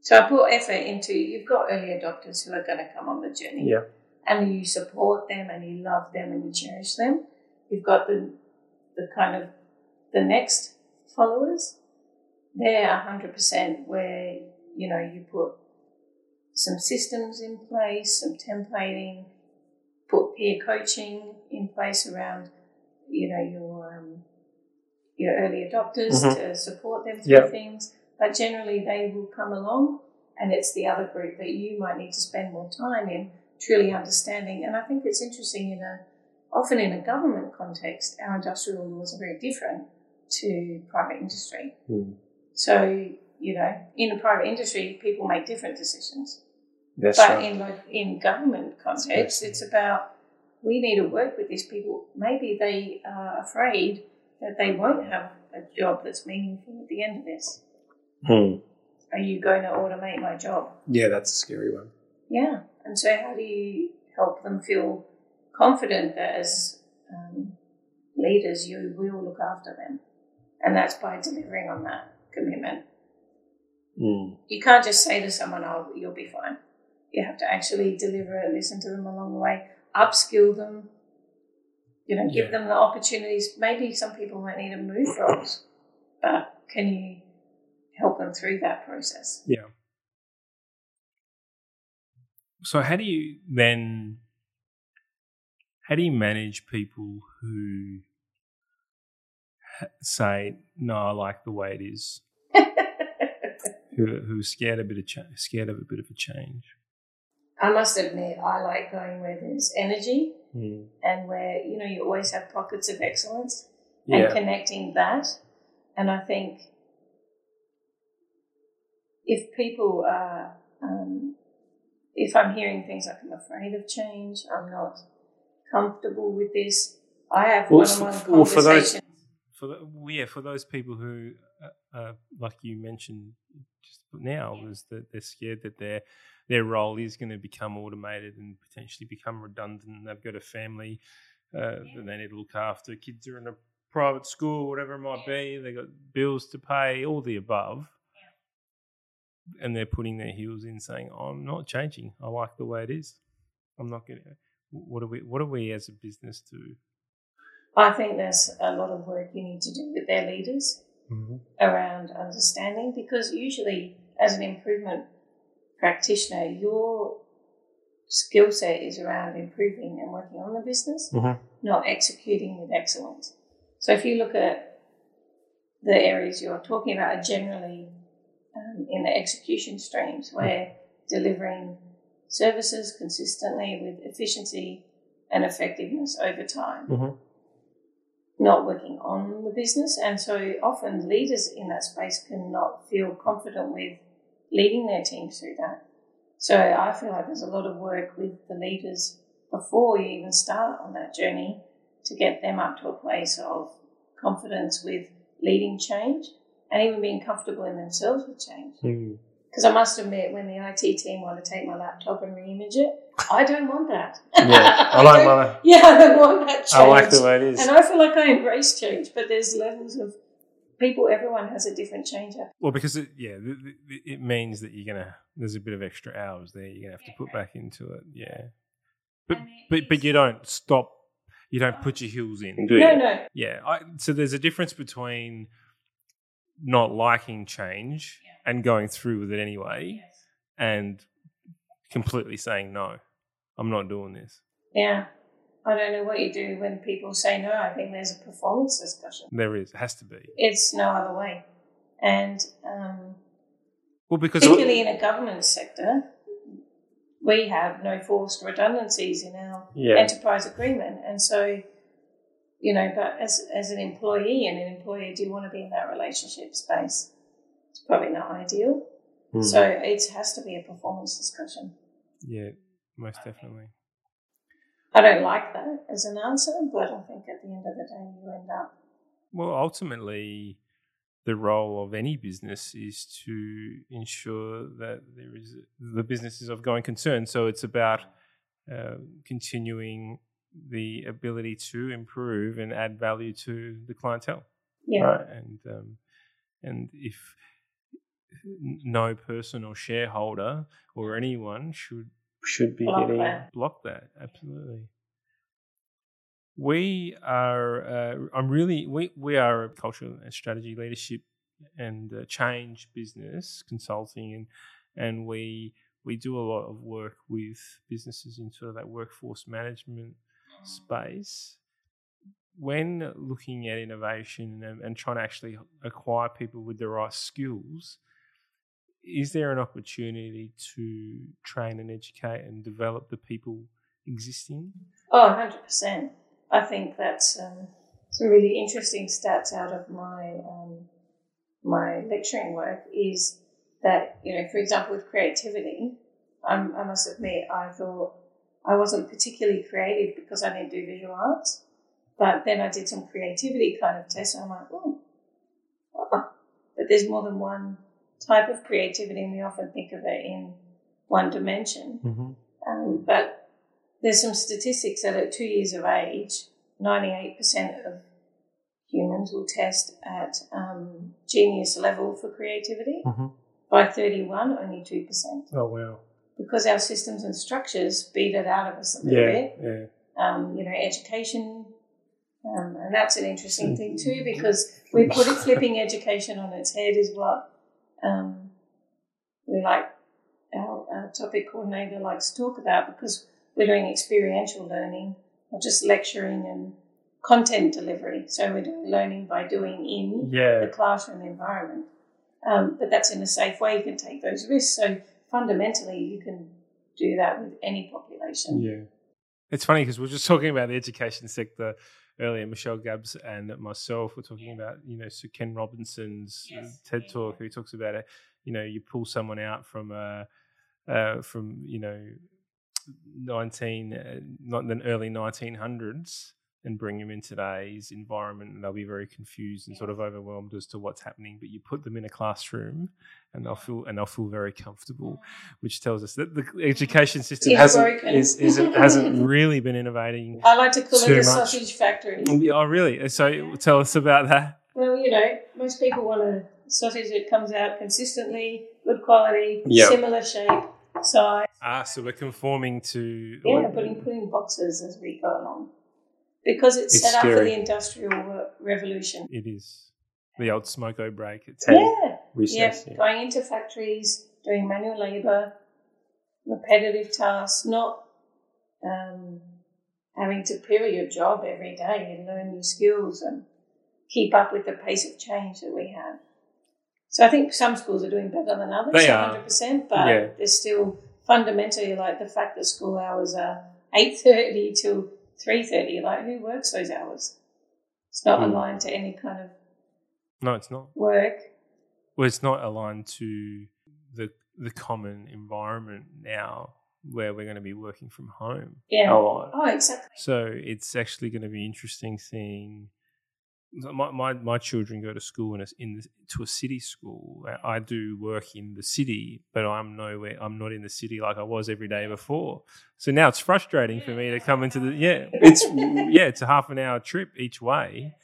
So I put effort into you've got early adopters who are going to come on the journey. Yeah. And you support them and you love them and you cherish them. You've got the the kind of the next followers. They're hundred percent where, you know, you put some systems in place, some templating, put peer coaching in place around, you know, your um, your early adopters Mhm. to support them through Yep. things. But generally, they will come along, and it's the other group that you might need to spend more time in truly understanding. And I think it's interesting in a often in a government context, our industrial laws are very different to private industry. Mm. So, you know, in the private industry, people make different decisions. That's but right. in like in government context, it's about we need to work with these people. Maybe they are afraid that they won't have a job that's meaningful at the end of this. Hmm. Are you going to automate my job? Yeah, that's a scary one. Yeah. And so, how do you help them feel confident that as um, leaders, you will look after them? And that's by delivering on that commitment. Mm. You can't just say to someone, oh, you'll be fine. You have to actually deliver it, listen to them along the way, upskill them, you know, give Yeah. them the opportunities. Maybe some people might need to move roles, but can you help them through that process? Yeah. So how do you then how do you manage people who say no, I like the way it is, [LAUGHS] who who are scared a bit of cha- scared of a bit of a change? I must admit, I like going where there's energy Mm. and where, you know, you always have pockets of excellence and connecting that. And I think if people are, um, if I'm hearing things like I'm afraid of change, I'm not comfortable with this, I have Well, one for- on one well, for those- For the, well, yeah, for those people who, uh, uh, like you mentioned just now, was that they're scared that their their role is going to become automated and potentially become redundant. They've got a family uh, that they need to look after. Kids are in a private school, whatever it might be. They've got bills to pay, all the above, and they're putting their heels in, saying, oh, "I'm not changing. I like the way it is. I'm not going to." What are we? What do we as a business do? I think there's a lot of work you need to do with their leaders. Mm-hmm. around understanding because usually as an improvement practitioner your skill set is around improving and working on the business Mhm. not executing with excellence so if you look at the areas you're talking about are generally um, in the execution streams where delivering services consistently with efficiency and effectiveness over time Mhm. not working on the business. And so often leaders in that space cannot feel confident with leading their teams through that. So I feel like there's a lot of work with the leaders before you even start on that journey to get them up to a place of confidence with leading change and even being comfortable in themselves with change. Mm. Because I must admit, when the IT team want to take my laptop and re-image it, I don't want that. Yeah, I [LAUGHS] like don't- my. Yeah, I don't want that change. I like the way it is. And I feel like I embrace change, but there's levels of people. Everyone has a different change. up. Well, because it, yeah, th- th- it means that you're gonna. There's a bit of extra hours there. You're gonna have to put back into it. Yeah, but but but you don't stop. You don't put your heels in, do you? No, no. Yeah. I, so there's a difference between not liking change and going through with it anyway, and completely saying no, I'm not doing this. Yeah. I don't know what you do when people say no. I think there's a performance discussion. There is, it has to be. It's no other way. And um, Well, because particularly in a government sector, we have no forced redundancies in our Yeah. enterprise agreement. And so, you know, but as, as an employee and an employer, do you want to be in that relationship space? It's probably not ideal. Mm. So it has to be a performance discussion. yeah, most definitely. I don't like that as an answer, but I think at the end of the day, you end up. Well, ultimately, the role of any business is to ensure that there is the business is of going concern. So it's about uh, continuing the ability to improve and add value to the clientele, Yeah. right? And um, and if no person or shareholder or anyone should should be Block getting that. block that absolutely. We are. Uh, I'm really. We we are a cultural and strategy leadership and uh, change business consulting, and and we we do a lot of work with businesses in sort of that workforce management space. When looking at innovation and, and trying to actually acquire people with the right skills, is there an opportunity to train and educate and develop the people existing? Oh, 100%. I think that's um, some really interesting stats out of my um, my lecturing work is that you know, for example, with creativity, I'm, I must admit I thought I wasn't particularly creative because I didn't do visual arts, but then I did some creativity kind of tests, and I'm like, oh, oh. but there's more than one type of creativity, and we often think of it in one dimension. Mm-hmm. Um, but there's some statistics that at two years of age, 98% of humans will test at um, genius level for creativity. Mhm. By 31, only 2%. Oh wow. Because our systems and structures beat it out of us a little Yeah, bit. yeah. Um, you know, education, um, and that's an interesting thing too because we're putting [LAUGHS] flipping education on its head is what um, we like our, our topic coordinator likes to talk about because we're doing experiential learning, not just lecturing and content delivery. So we're doing learning by doing in Yeah. the classroom environment. Um, but that's in a safe way. You can take those risks. So fundamentally, you can do that with any population. Yeah. It's funny because we are just talking about the education sector earlier. Michelle Gabbs and myself were talking about, you know, Sir Ken Robinson's Yes. TED talk. He talks about it. You know, you pull someone out from, uh, uh, from you know, nineteen, uh, not the early nineteen hundreds, and bring them in today's environment, and they'll be very confused and sort of overwhelmed as to what's happening. But you put them in a classroom, and they'll feel and they'll feel very comfortable, which tells us that the education system It's hasn't broken. is, isn't hasn't [LAUGHS] really been innovating. I like to call it a much. sausage factory. Oh, really? So tell us about that. Well, you know, most people want a sausage that comes out consistently, good quality, Yep. similar shape, size. Ah, so we're conforming to Yeah, putting putting boxes as we go along because it's, It's set up for the industrial revolution. It is the old smoko break. It's Yeah, yeah, recess. Yeah. going into factories, doing manual labour, repetitive tasks, not um, having to pivot your job every day and learn new skills and keep up with the pace of change that we have. So I think some schools are doing better than others, They 100%, but Yeah. there's still fundamentally like the fact that school hours are 8.30 till 3.30, like who works those hours? It's not Hmm. aligned to any kind of No, it's not. work. Well, it's not aligned to the the common environment now where we're going to be working from home Yeah. a lot. Oh, exactly. So it's actually going to be interesting seeing. My, my, my children go to school in a, in the, to a city school. I do work in the city, but I'm nowhere. I'm not in the city like I was every day before. So now it's frustrating for me to come into the yeah. It's yeah. It's a half an hour trip each way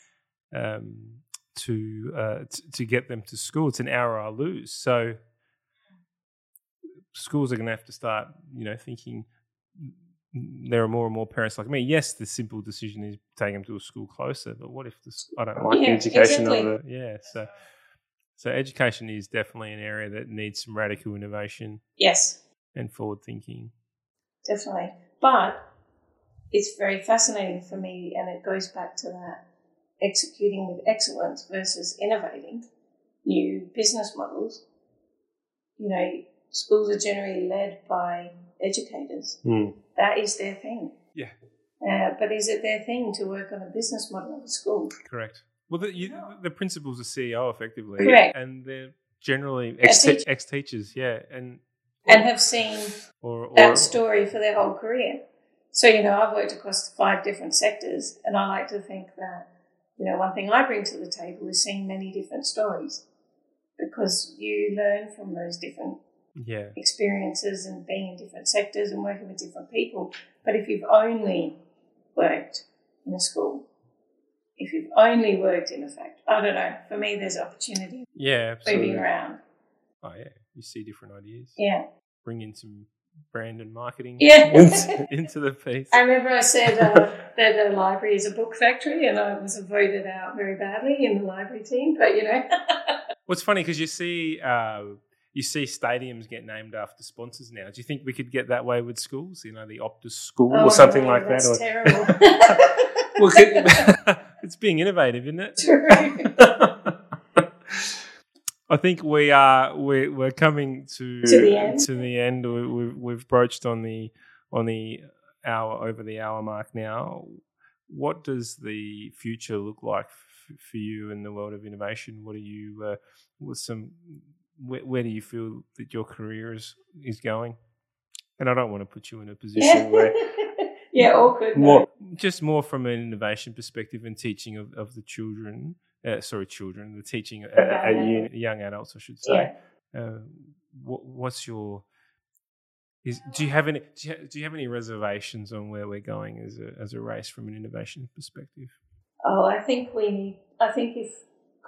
um, to uh, t- to get them to school. It's an hour I lose. So schools are going to have to start, you know, thinking there are more and more parents like me. Yes, the simple decision is taking them to a school closer, but what if this, I don't like the Yeah, education exactly. of it? Yeah, so so education is definitely an area that needs some radical innovation Yes, and forward thinking. definitely. But it's very fascinating for me, and it goes back to that executing with excellence versus innovating new business models. You know, schools are generally led by educators. Hmm. That is their thing. Yeah. Uh, but is it their thing to work on a business model of a school? Correct. Well, the, you, the principal's a CEO effectively, Correct. and they're generally ex teacher. ex teachers, yeah, and And have seen or, or that story for their whole career. So, you know, I've worked across five different sectors, and I like to think that, you know, one thing I bring to the table is seeing many different stories because you learn from those different yeah, experiences and being in different sectors and working with different people. But if you've only worked in a school, if you've only worked in a factory, I don't know, for me, there's opportunity yeah, absolutely. moving around. Oh yeah, you see different ideas. Yeah. Bring in some brand and marketing Yeah. [LAUGHS] into, into the piece. I remember I said uh, that a library is a book factory, and I was voted out very badly in the library team. But you know, [LAUGHS] What's funny because you see uh, you see stadiums get named after sponsors now. Do you think we could get that way with schools? You know, the Optus School Oh, or something no, like that. Or, terrible. [LAUGHS] Well, [LAUGHS] it's being innovative, isn't it? True. [LAUGHS] I think we are we're, we're coming to To the end. To the end. We, we've we've broached on the on the hour over the hour mark now. what does the future look like f- for you in the world of innovation? What are you? Uh, what's some? Where, where do you feel that your career is is going? And I don't want to put you in a [LAUGHS] position where yeah, awkward. more just more from an innovation perspective and teaching of, of the children. Uh, sorry, children. The teaching at, at uni, young adults, I should say. Yeah. Uh, what, what's your is, do you have any do you, do you have any reservations on where we're going as a as a race from an innovation perspective? Oh, I think we. I think if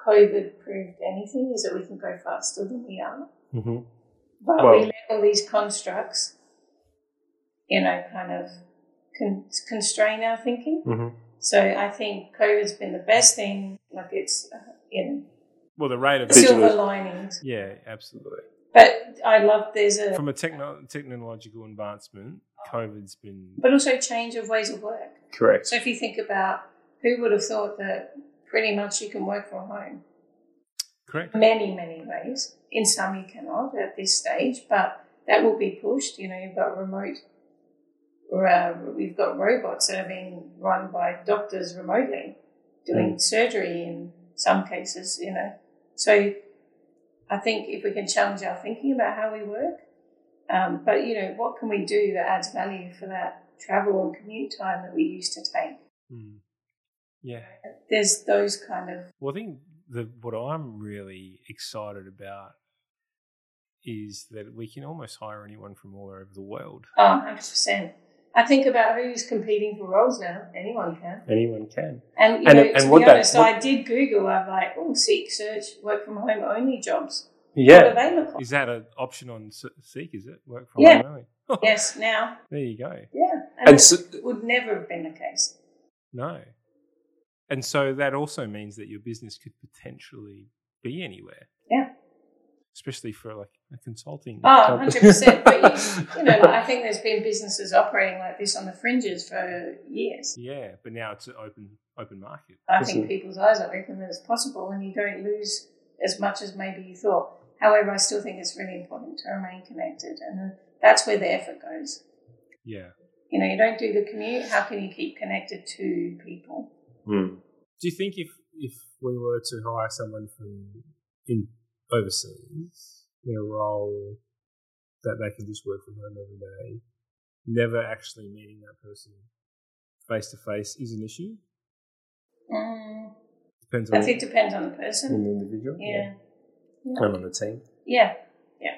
COVID proved anything, is that we can go faster than we are. Mm-hmm. But Well- we let all these constructs, you know, kind of con- constrain our thinking. Mm-hmm. So I think COVID's been the best thing. Like it's, uh, you know, Well, the rate of silver linings. yeah, absolutely. But I love there's a, From a techno- technological advancement, COVID's been but also change of ways of work. correct. So if you think about who would have thought that pretty much you can work from home Correct. many, many ways. In some you cannot at this stage, but that will be pushed. You know, you've got remote, uh, we've got robots that are being run by doctors remotely doing surgery in some cases, you know. So I think if we can challenge our thinking about how we work, um, but, you know, what can we do that adds value for that travel and commute time that we used to take? Mm. Yeah. There's those kind of Well, I think the what I'm really excited about is that we can almost hire anyone from all over the world. Oh, 100%. I think about who's competing for roles now. Anyone can. Anyone can. And, you And- know, and to what be that- honest, what- I did Google. I'm like, oh, Seek, search, work from home only jobs. Yeah. they look like? Is that an option on Seek? Is it work from Yeah. home only? [LAUGHS] Yes, now. There you go. Yeah. And, And so, would never have been the case. no, and so that also means that your business could potentially be anywhere. Yeah. especially for like a consulting. Oh, 100%. But, you, [LAUGHS] you know, like, I think there's been businesses operating like this on the fringes for years. yeah, but now it's an open open market. I think people's eyes are open that it's possible and you don't lose as much as maybe you thought. However, I still think it's really important to remain connected, and that's where the effort goes. Yeah. You know, you don't do the commute. How can you keep connected to people? Hmm. Do you think if if we were to hire someone from in overseas in a role that they can just work from home every day, never actually meeting that person face to face is an issue? Mm, Depends I think it depends on the person. On the individual. Yeah. And on the team. Yeah. Yeah.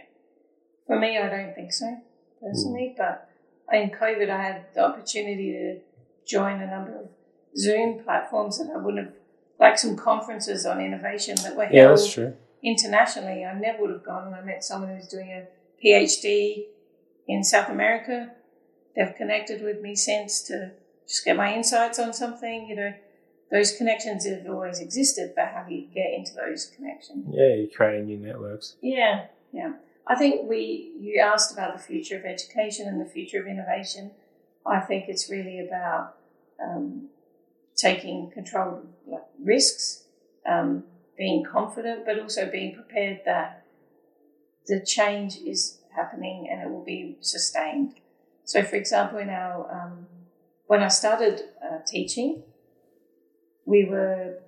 For me, I don't think so, personally. But in COVID, I had the opportunity to join a number of Zoom platforms that I wouldn't have, like some conferences on innovation that were Yeah, held that's true. internationally. I never would have gone. And I met someone who's doing a PhD in South America. They've connected with me since to just get my insights on something. You know, those connections have always existed, but how do you get into those connections? Yeah, you're creating new networks. Yeah, yeah. I think we, you asked about the future of education and the future of innovation. I think it's really about um, taking control of like, risks, um, being confident, but also being prepared that the change is happening and it will be sustained. So, for example, in our um, when I started uh, teaching, we were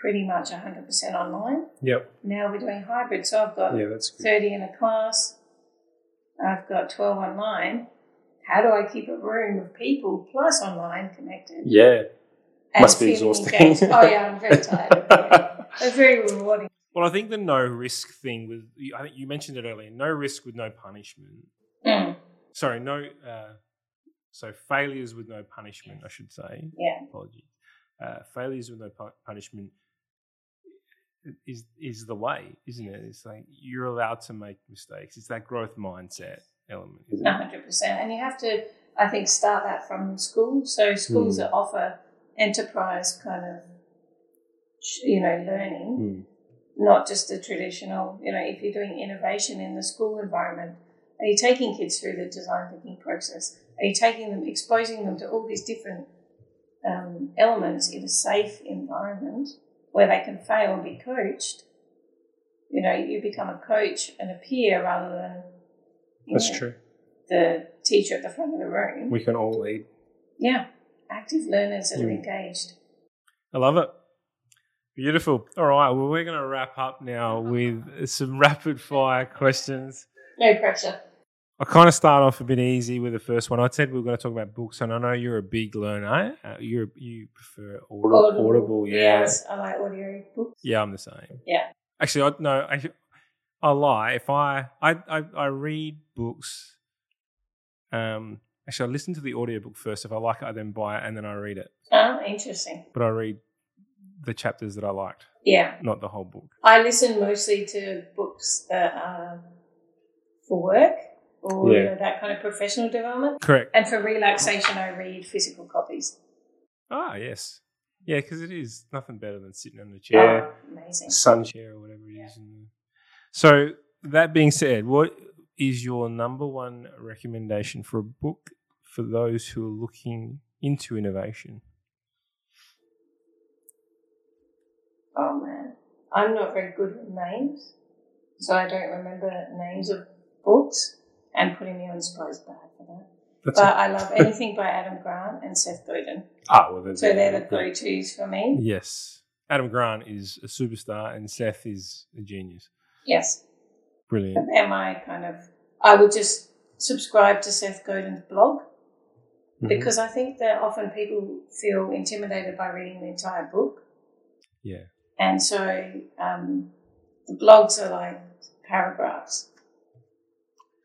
pretty much 100% online. Yep. Now we're doing hybrid, so I've got Yeah, that's 30 in a class, I've got 12 online. How do I keep a room of people plus online connected? Yeah. And Must be exhausting. Oh, yeah, I'm very [LAUGHS] tired of. It's very rewarding. Well, I think the no risk thing with I think you mentioned it earlier. No risk with no punishment. Mm, Sorry, no. Uh, so failures with no punishment, I should say. yeah, Apologies. Uh, failures with no pu- punishment is is the way, isn't it? It's like you're allowed to make mistakes. It's that growth mindset element. 100%. And you have to, I think, start that from school. So schools Mm. that offer enterprise kind of, you know, learning. Mm. not just a traditional, you know, if you're doing innovation in the school environment, are you taking kids through the design thinking process? Are you taking them, exposing them to all these different um, elements in a safe environment where they can fail and be coached? You know, you become a coach and a peer rather than That's know, true. the teacher at the front of the room. We can all lead. Yeah, active learners that are engaged. I love it. Beautiful. All right. Well, we're going to wrap up now with some rapid fire questions. No pressure. I kind of start off a bit easy with the first one. I said we were going to talk about books, and I know you're a big learner. Uh, you you prefer Audible, Audible, yeah, Yes, I like audio books. yeah. I'm the same. Yeah. Actually, I no, I, I lie. If I, I I I read books, um, actually, I listen to the audiobook first. If I like it, I then buy it and then I read it. Oh, interesting. But I read the chapters that I liked, Yeah. not the whole book. I listen mostly to books that are for work or Yeah. you know, that kind of professional development. Correct. And for relaxation, I read physical copies. Ah, yes. Yeah, because it is nothing better than sitting on a chair, Oh, amazing. sun chair, or whatever it Yeah. is. So, that being said, what is your number one recommendation for a book for those who are looking into innovation? Oh man, I'm not very good with names, so I don't remember names of books. And putting me on the spot is bad for that. That's But I love anything by Adam Grant and Seth Godin. ah, well, So they're the go-tos for me. Yes. Adam Grant is a superstar and Seth is a genius. Yes, but Brilliant. they're my kind of. I would just subscribe to Seth Godin's blog Mhm. because I think that often people feel intimidated by reading the entire book, Yeah. and so um, the blogs are like paragraphs.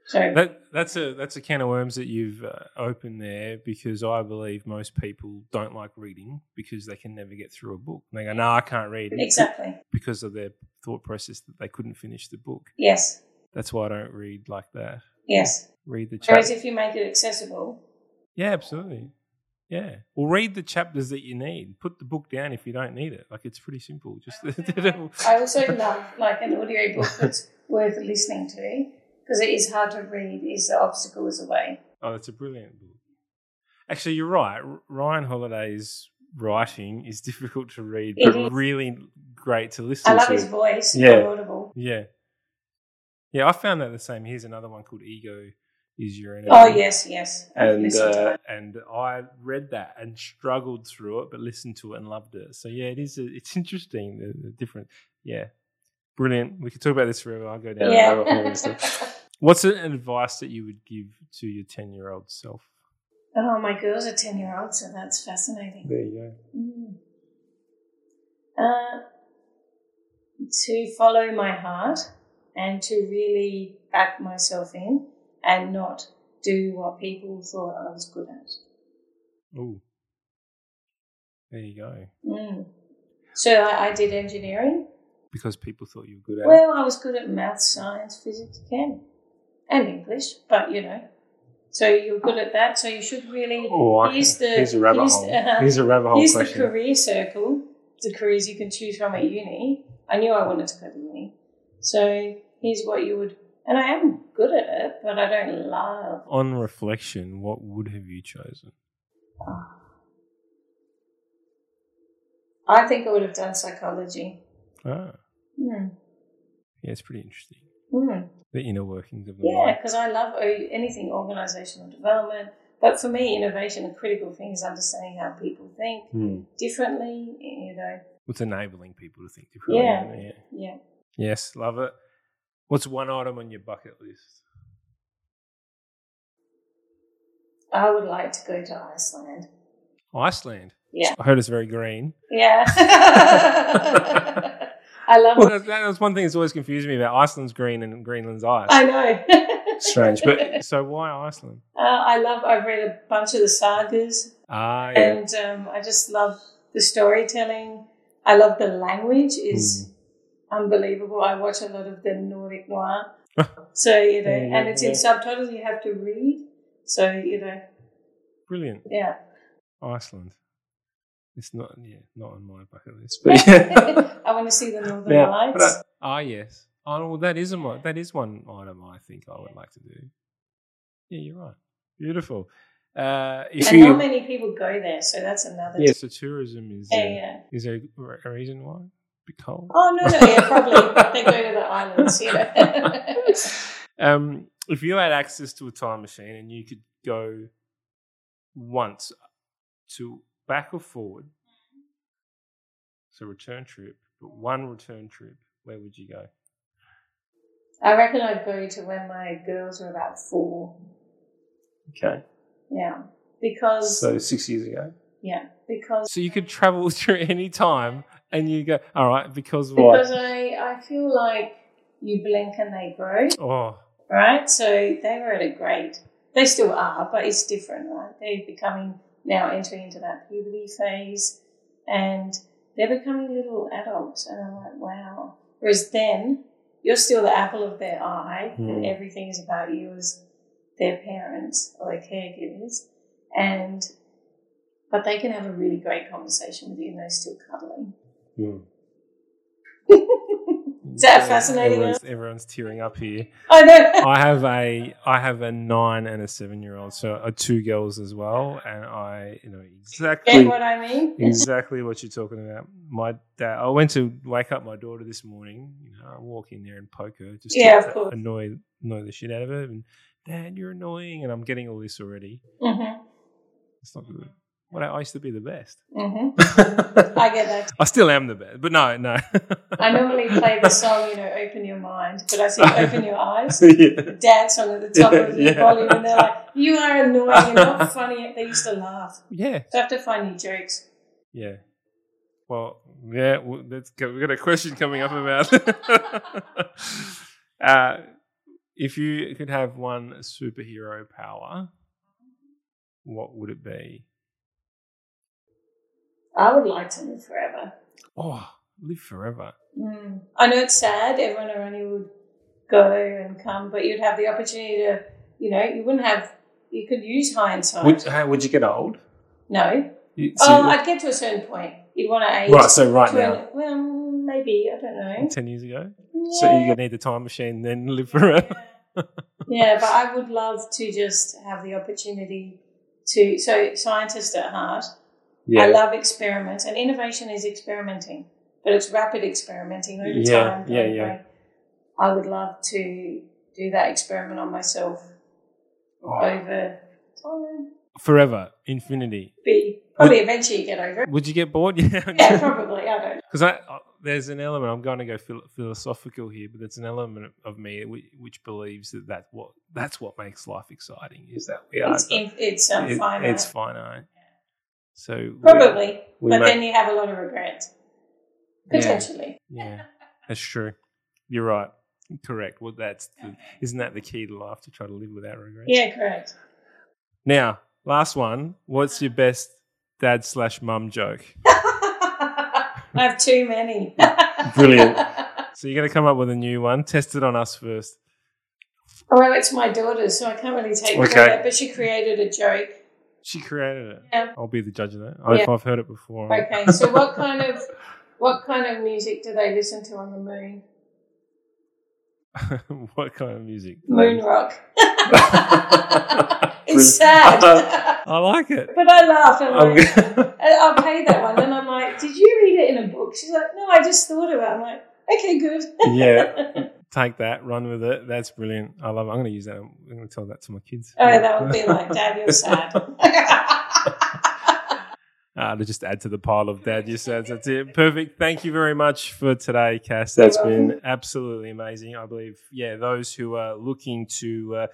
So That that's a that's a can of worms that you've uh, opened there because I believe most people don't like reading because they can never get through a book. And they go, "No, I can't read," exactly, because of their thought process that they couldn't finish the book. yes, That's why I don't read like that. yes. Read the Whereas if you make it accessible, Yeah, absolutely. Yeah. Well, read the chapters that you need. Put the book down if you don't need it. Like it's pretty simple. Just [LAUGHS] I also love like an audio book that's worth listening to because it is hard to read. Is the obstacles away? Oh, that's a brilliant book. Actually, you're right. Ryan Holiday's writing is [LAUGHS] difficult to read, It but is. really great to listen to. I love to. his voice. Yeah. Yeah, audible. Yeah. Yeah, I found that the same. Here's another one called Ego is Your Enemy. Oh yes, yes. And uh, and I read that and struggled through it, but listened to it and loved it. So yeah, it is. A, it's interesting. The, the different. Yeah, brilliant. We could talk about this forever. I'll go down. a and stuff. yeah. [LAUGHS] What's an advice that you would give to your ten year old self? oh, my girl's a ten-year-old, so that's fascinating. There you go. Mm. Uh, to follow my heart and to really back myself in and not do what people thought I was good at. Oh, there you go. Mm. So I, I did engineering. Because people thought you were good at. Well, I was good at math, science, physics, chem, and English, but you know. So you're good at that, so you should really. Oh, I here's the here's a rabbit here's hole. the- uh, here's a rabbit hole Here's the career circle, the careers you can choose from at uni. I knew I wanted to go to uni. So here's what you would, and I am good at it, but I don't love. On reflection, what would have you chosen? I think I would have done psychology. Ah, Hmm. yeah, it's pretty interesting. Hmm. The inner workings of the Yeah, because I love anything organisational development. But for me, innovation, a critical thing is understanding how people think Hmm. differently. You know, It's enabling people to think differently. Yeah. yeah. yeah. Yes, love it. What's one item on your bucket list? I would like to go to Iceland. Iceland. Yeah, I heard it's very green. yeah. [LAUGHS] I love Well, it. that, that was one thing that's always confused me about Iceland's green and Greenland's ice. I know. [LAUGHS] Strange, but so why Iceland? uh, I love. I've read a bunch of the sagas, Ah, yeah. and um, I just love the storytelling. I love the language is Hmm. Unbelievable. I watch a lot of the Nordic noir, so you know, Yeah, yeah, and it's yeah. in subtitles. You have to read, so you know, Brilliant. yeah. Iceland. It's not, yeah, not on my bucket list, but [LAUGHS] yeah. I want to see the Northern Now, Lights. but I- ah, yes. Oh, well, that is a that is one item I think I would like to do. Yeah, you're right. Beautiful. Uh, [LAUGHS] and you, not many people go there, so that's another. yeah, so tourism is Yeah, uh, yeah. is there a, a reason why? Cold. Oh no, no, yeah, probably they go to the islands, you know. [LAUGHS] um, if you had access to a time machine and you could go once to back or forward, so return trip, but one return trip, where would you go? I reckon I'd go to when my girls were about four. Okay. Yeah. Because, So six years ago. Yeah, because, So you could travel [LAUGHS] through any time and you go, all right, because what? because I, I feel like you blink and they grow, oh, right? So they were at a great, they still are, but it's different, right? They're becoming, now entering into that puberty phase and they're becoming little adults. And I'm like, wow. Whereas then, you're still the apple of their eye, and Hmm. everything is about you as their parents or their caregivers. And but they can have a really great conversation with you and they're still cuddling. [LAUGHS] Is that fascinating? Everyone's, everyone's tearing up here. [LAUGHS] I know. I have a I have a nine and a seven year old, so uh, two girls as well, and I you know exactly Get what I mean? [LAUGHS] exactly what you're talking about. My dad, I went to wake up my daughter this morning. You know, I walk in there and poke her just Yeah, to of course. annoy annoy the shit out of her. And Dad, you're annoying, and I'm getting all this already. Mm-hmm. It's not good. Well, I used to be the best. Mm-hmm. [LAUGHS] I get that. I still am the best, but no, no. I normally play the [LAUGHS] song, you know, open your mind, but I say open your eyes. [LAUGHS] yeah. Dance song at the top of the Yeah. volume, and they're like, "You are annoying. You're not funny." They used to laugh. yeah, So I have to find new jokes. yeah. Well, yeah. Well. We've got a question coming up about. uh, if you could have one superhero power, what would it be? I would like to live forever. Oh, live forever. Mm. I know it's sad. Everyone around you would go and come, but you'd have the opportunity to, you know, you wouldn't have. You could use hindsight. Would, how, would you get old? no. You- Oh, I'd get to a certain point. You'd want to age. right. So right now, an- well, maybe I don't know. ten years ago. Yeah. So you're gonna need the time machine, then live forever. [LAUGHS] yeah, but I would love to just have the opportunity to. So, scientist at heart, Yeah. I love experiments, and innovation is experimenting, but it's rapid experimenting over Yeah, time. yeah, don't yeah. I would love to do that experiment on myself Oh. over time. forever, infinity. Be probably eventually you get over it. Would you get bored? [LAUGHS] Yeah. Yeah, probably. I don't. know. Because I, I, there's an element. I'm going to go phil- philosophical here, but there's an element of me which, which believes that that what that's what makes life exciting. Is that we are It's in, it's um, it- finite. it's finite. So probably, we but make- then you have a lot of regret Yeah. potentially. yeah, that's true. You're right. Correct. Well, that's the, isn't that the key to life to try to live without regret? Yeah, correct. Now, last one. What's your best dad slash mum joke? [LAUGHS] I have too many. [LAUGHS] Brilliant. So you're going to come up with a new one. Test it on us first. well, it's my daughter's, so I can't really take Okay. credit. But she created a joke. She created it. Yeah. I'll be the judge of that. I've, Yeah. I've heard it before. Okay, so what kind of what kind of music do they listen to on the moon? [LAUGHS] what kind of music? Moon rock. [LAUGHS] it's sad, [LAUGHS] I like it. but I laugh. I'm I'm like, gonna- I'll pay that one. And I'm like, did you read it in a book? She's like, no, I just thought about it. I'm like, okay, good. yeah, take that, run with it. That's brilliant. I love. It. I'm going to use that. I'm going to tell that to my kids. oh, that would be like, Dad, you're [LAUGHS] sad. [LAUGHS] Uh, to just add to the pile of dad you said. That's it. Perfect. Thank you very much for today, Cass. That's been absolutely amazing. I believe, yeah, those who are looking to uh,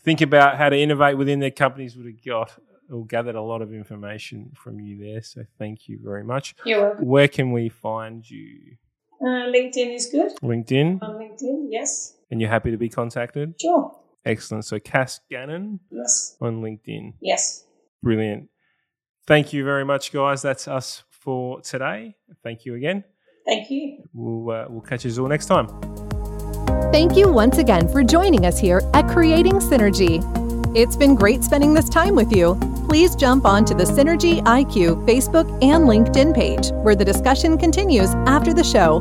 think about how to innovate within their companies would have got or gathered a lot of information from you there. So thank you very much. you're welcome. Where can we find you? Uh, LinkedIn is good. LinkedIn, On LinkedIn, yes. and you're happy to be contacted? Sure. Excellent. So Cass Gannon Yes. on LinkedIn. Yes. Brilliant. Thank you very much, guys. That's us for today. Thank you again. Thank you. We'll, uh, we'll catch you all next time. Thank you once again for joining us here at Creating Synergy. It's been great spending this time with you. Please jump onto the Synergy IQ Facebook and LinkedIn page, where the discussion continues after the show.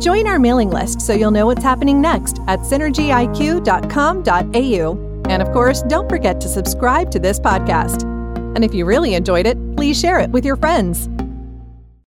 Join our mailing list so you'll know what's happening next at synergyiq.com.au. And of course, don't forget to subscribe to this podcast. And if you really enjoyed it, please share it with your friends.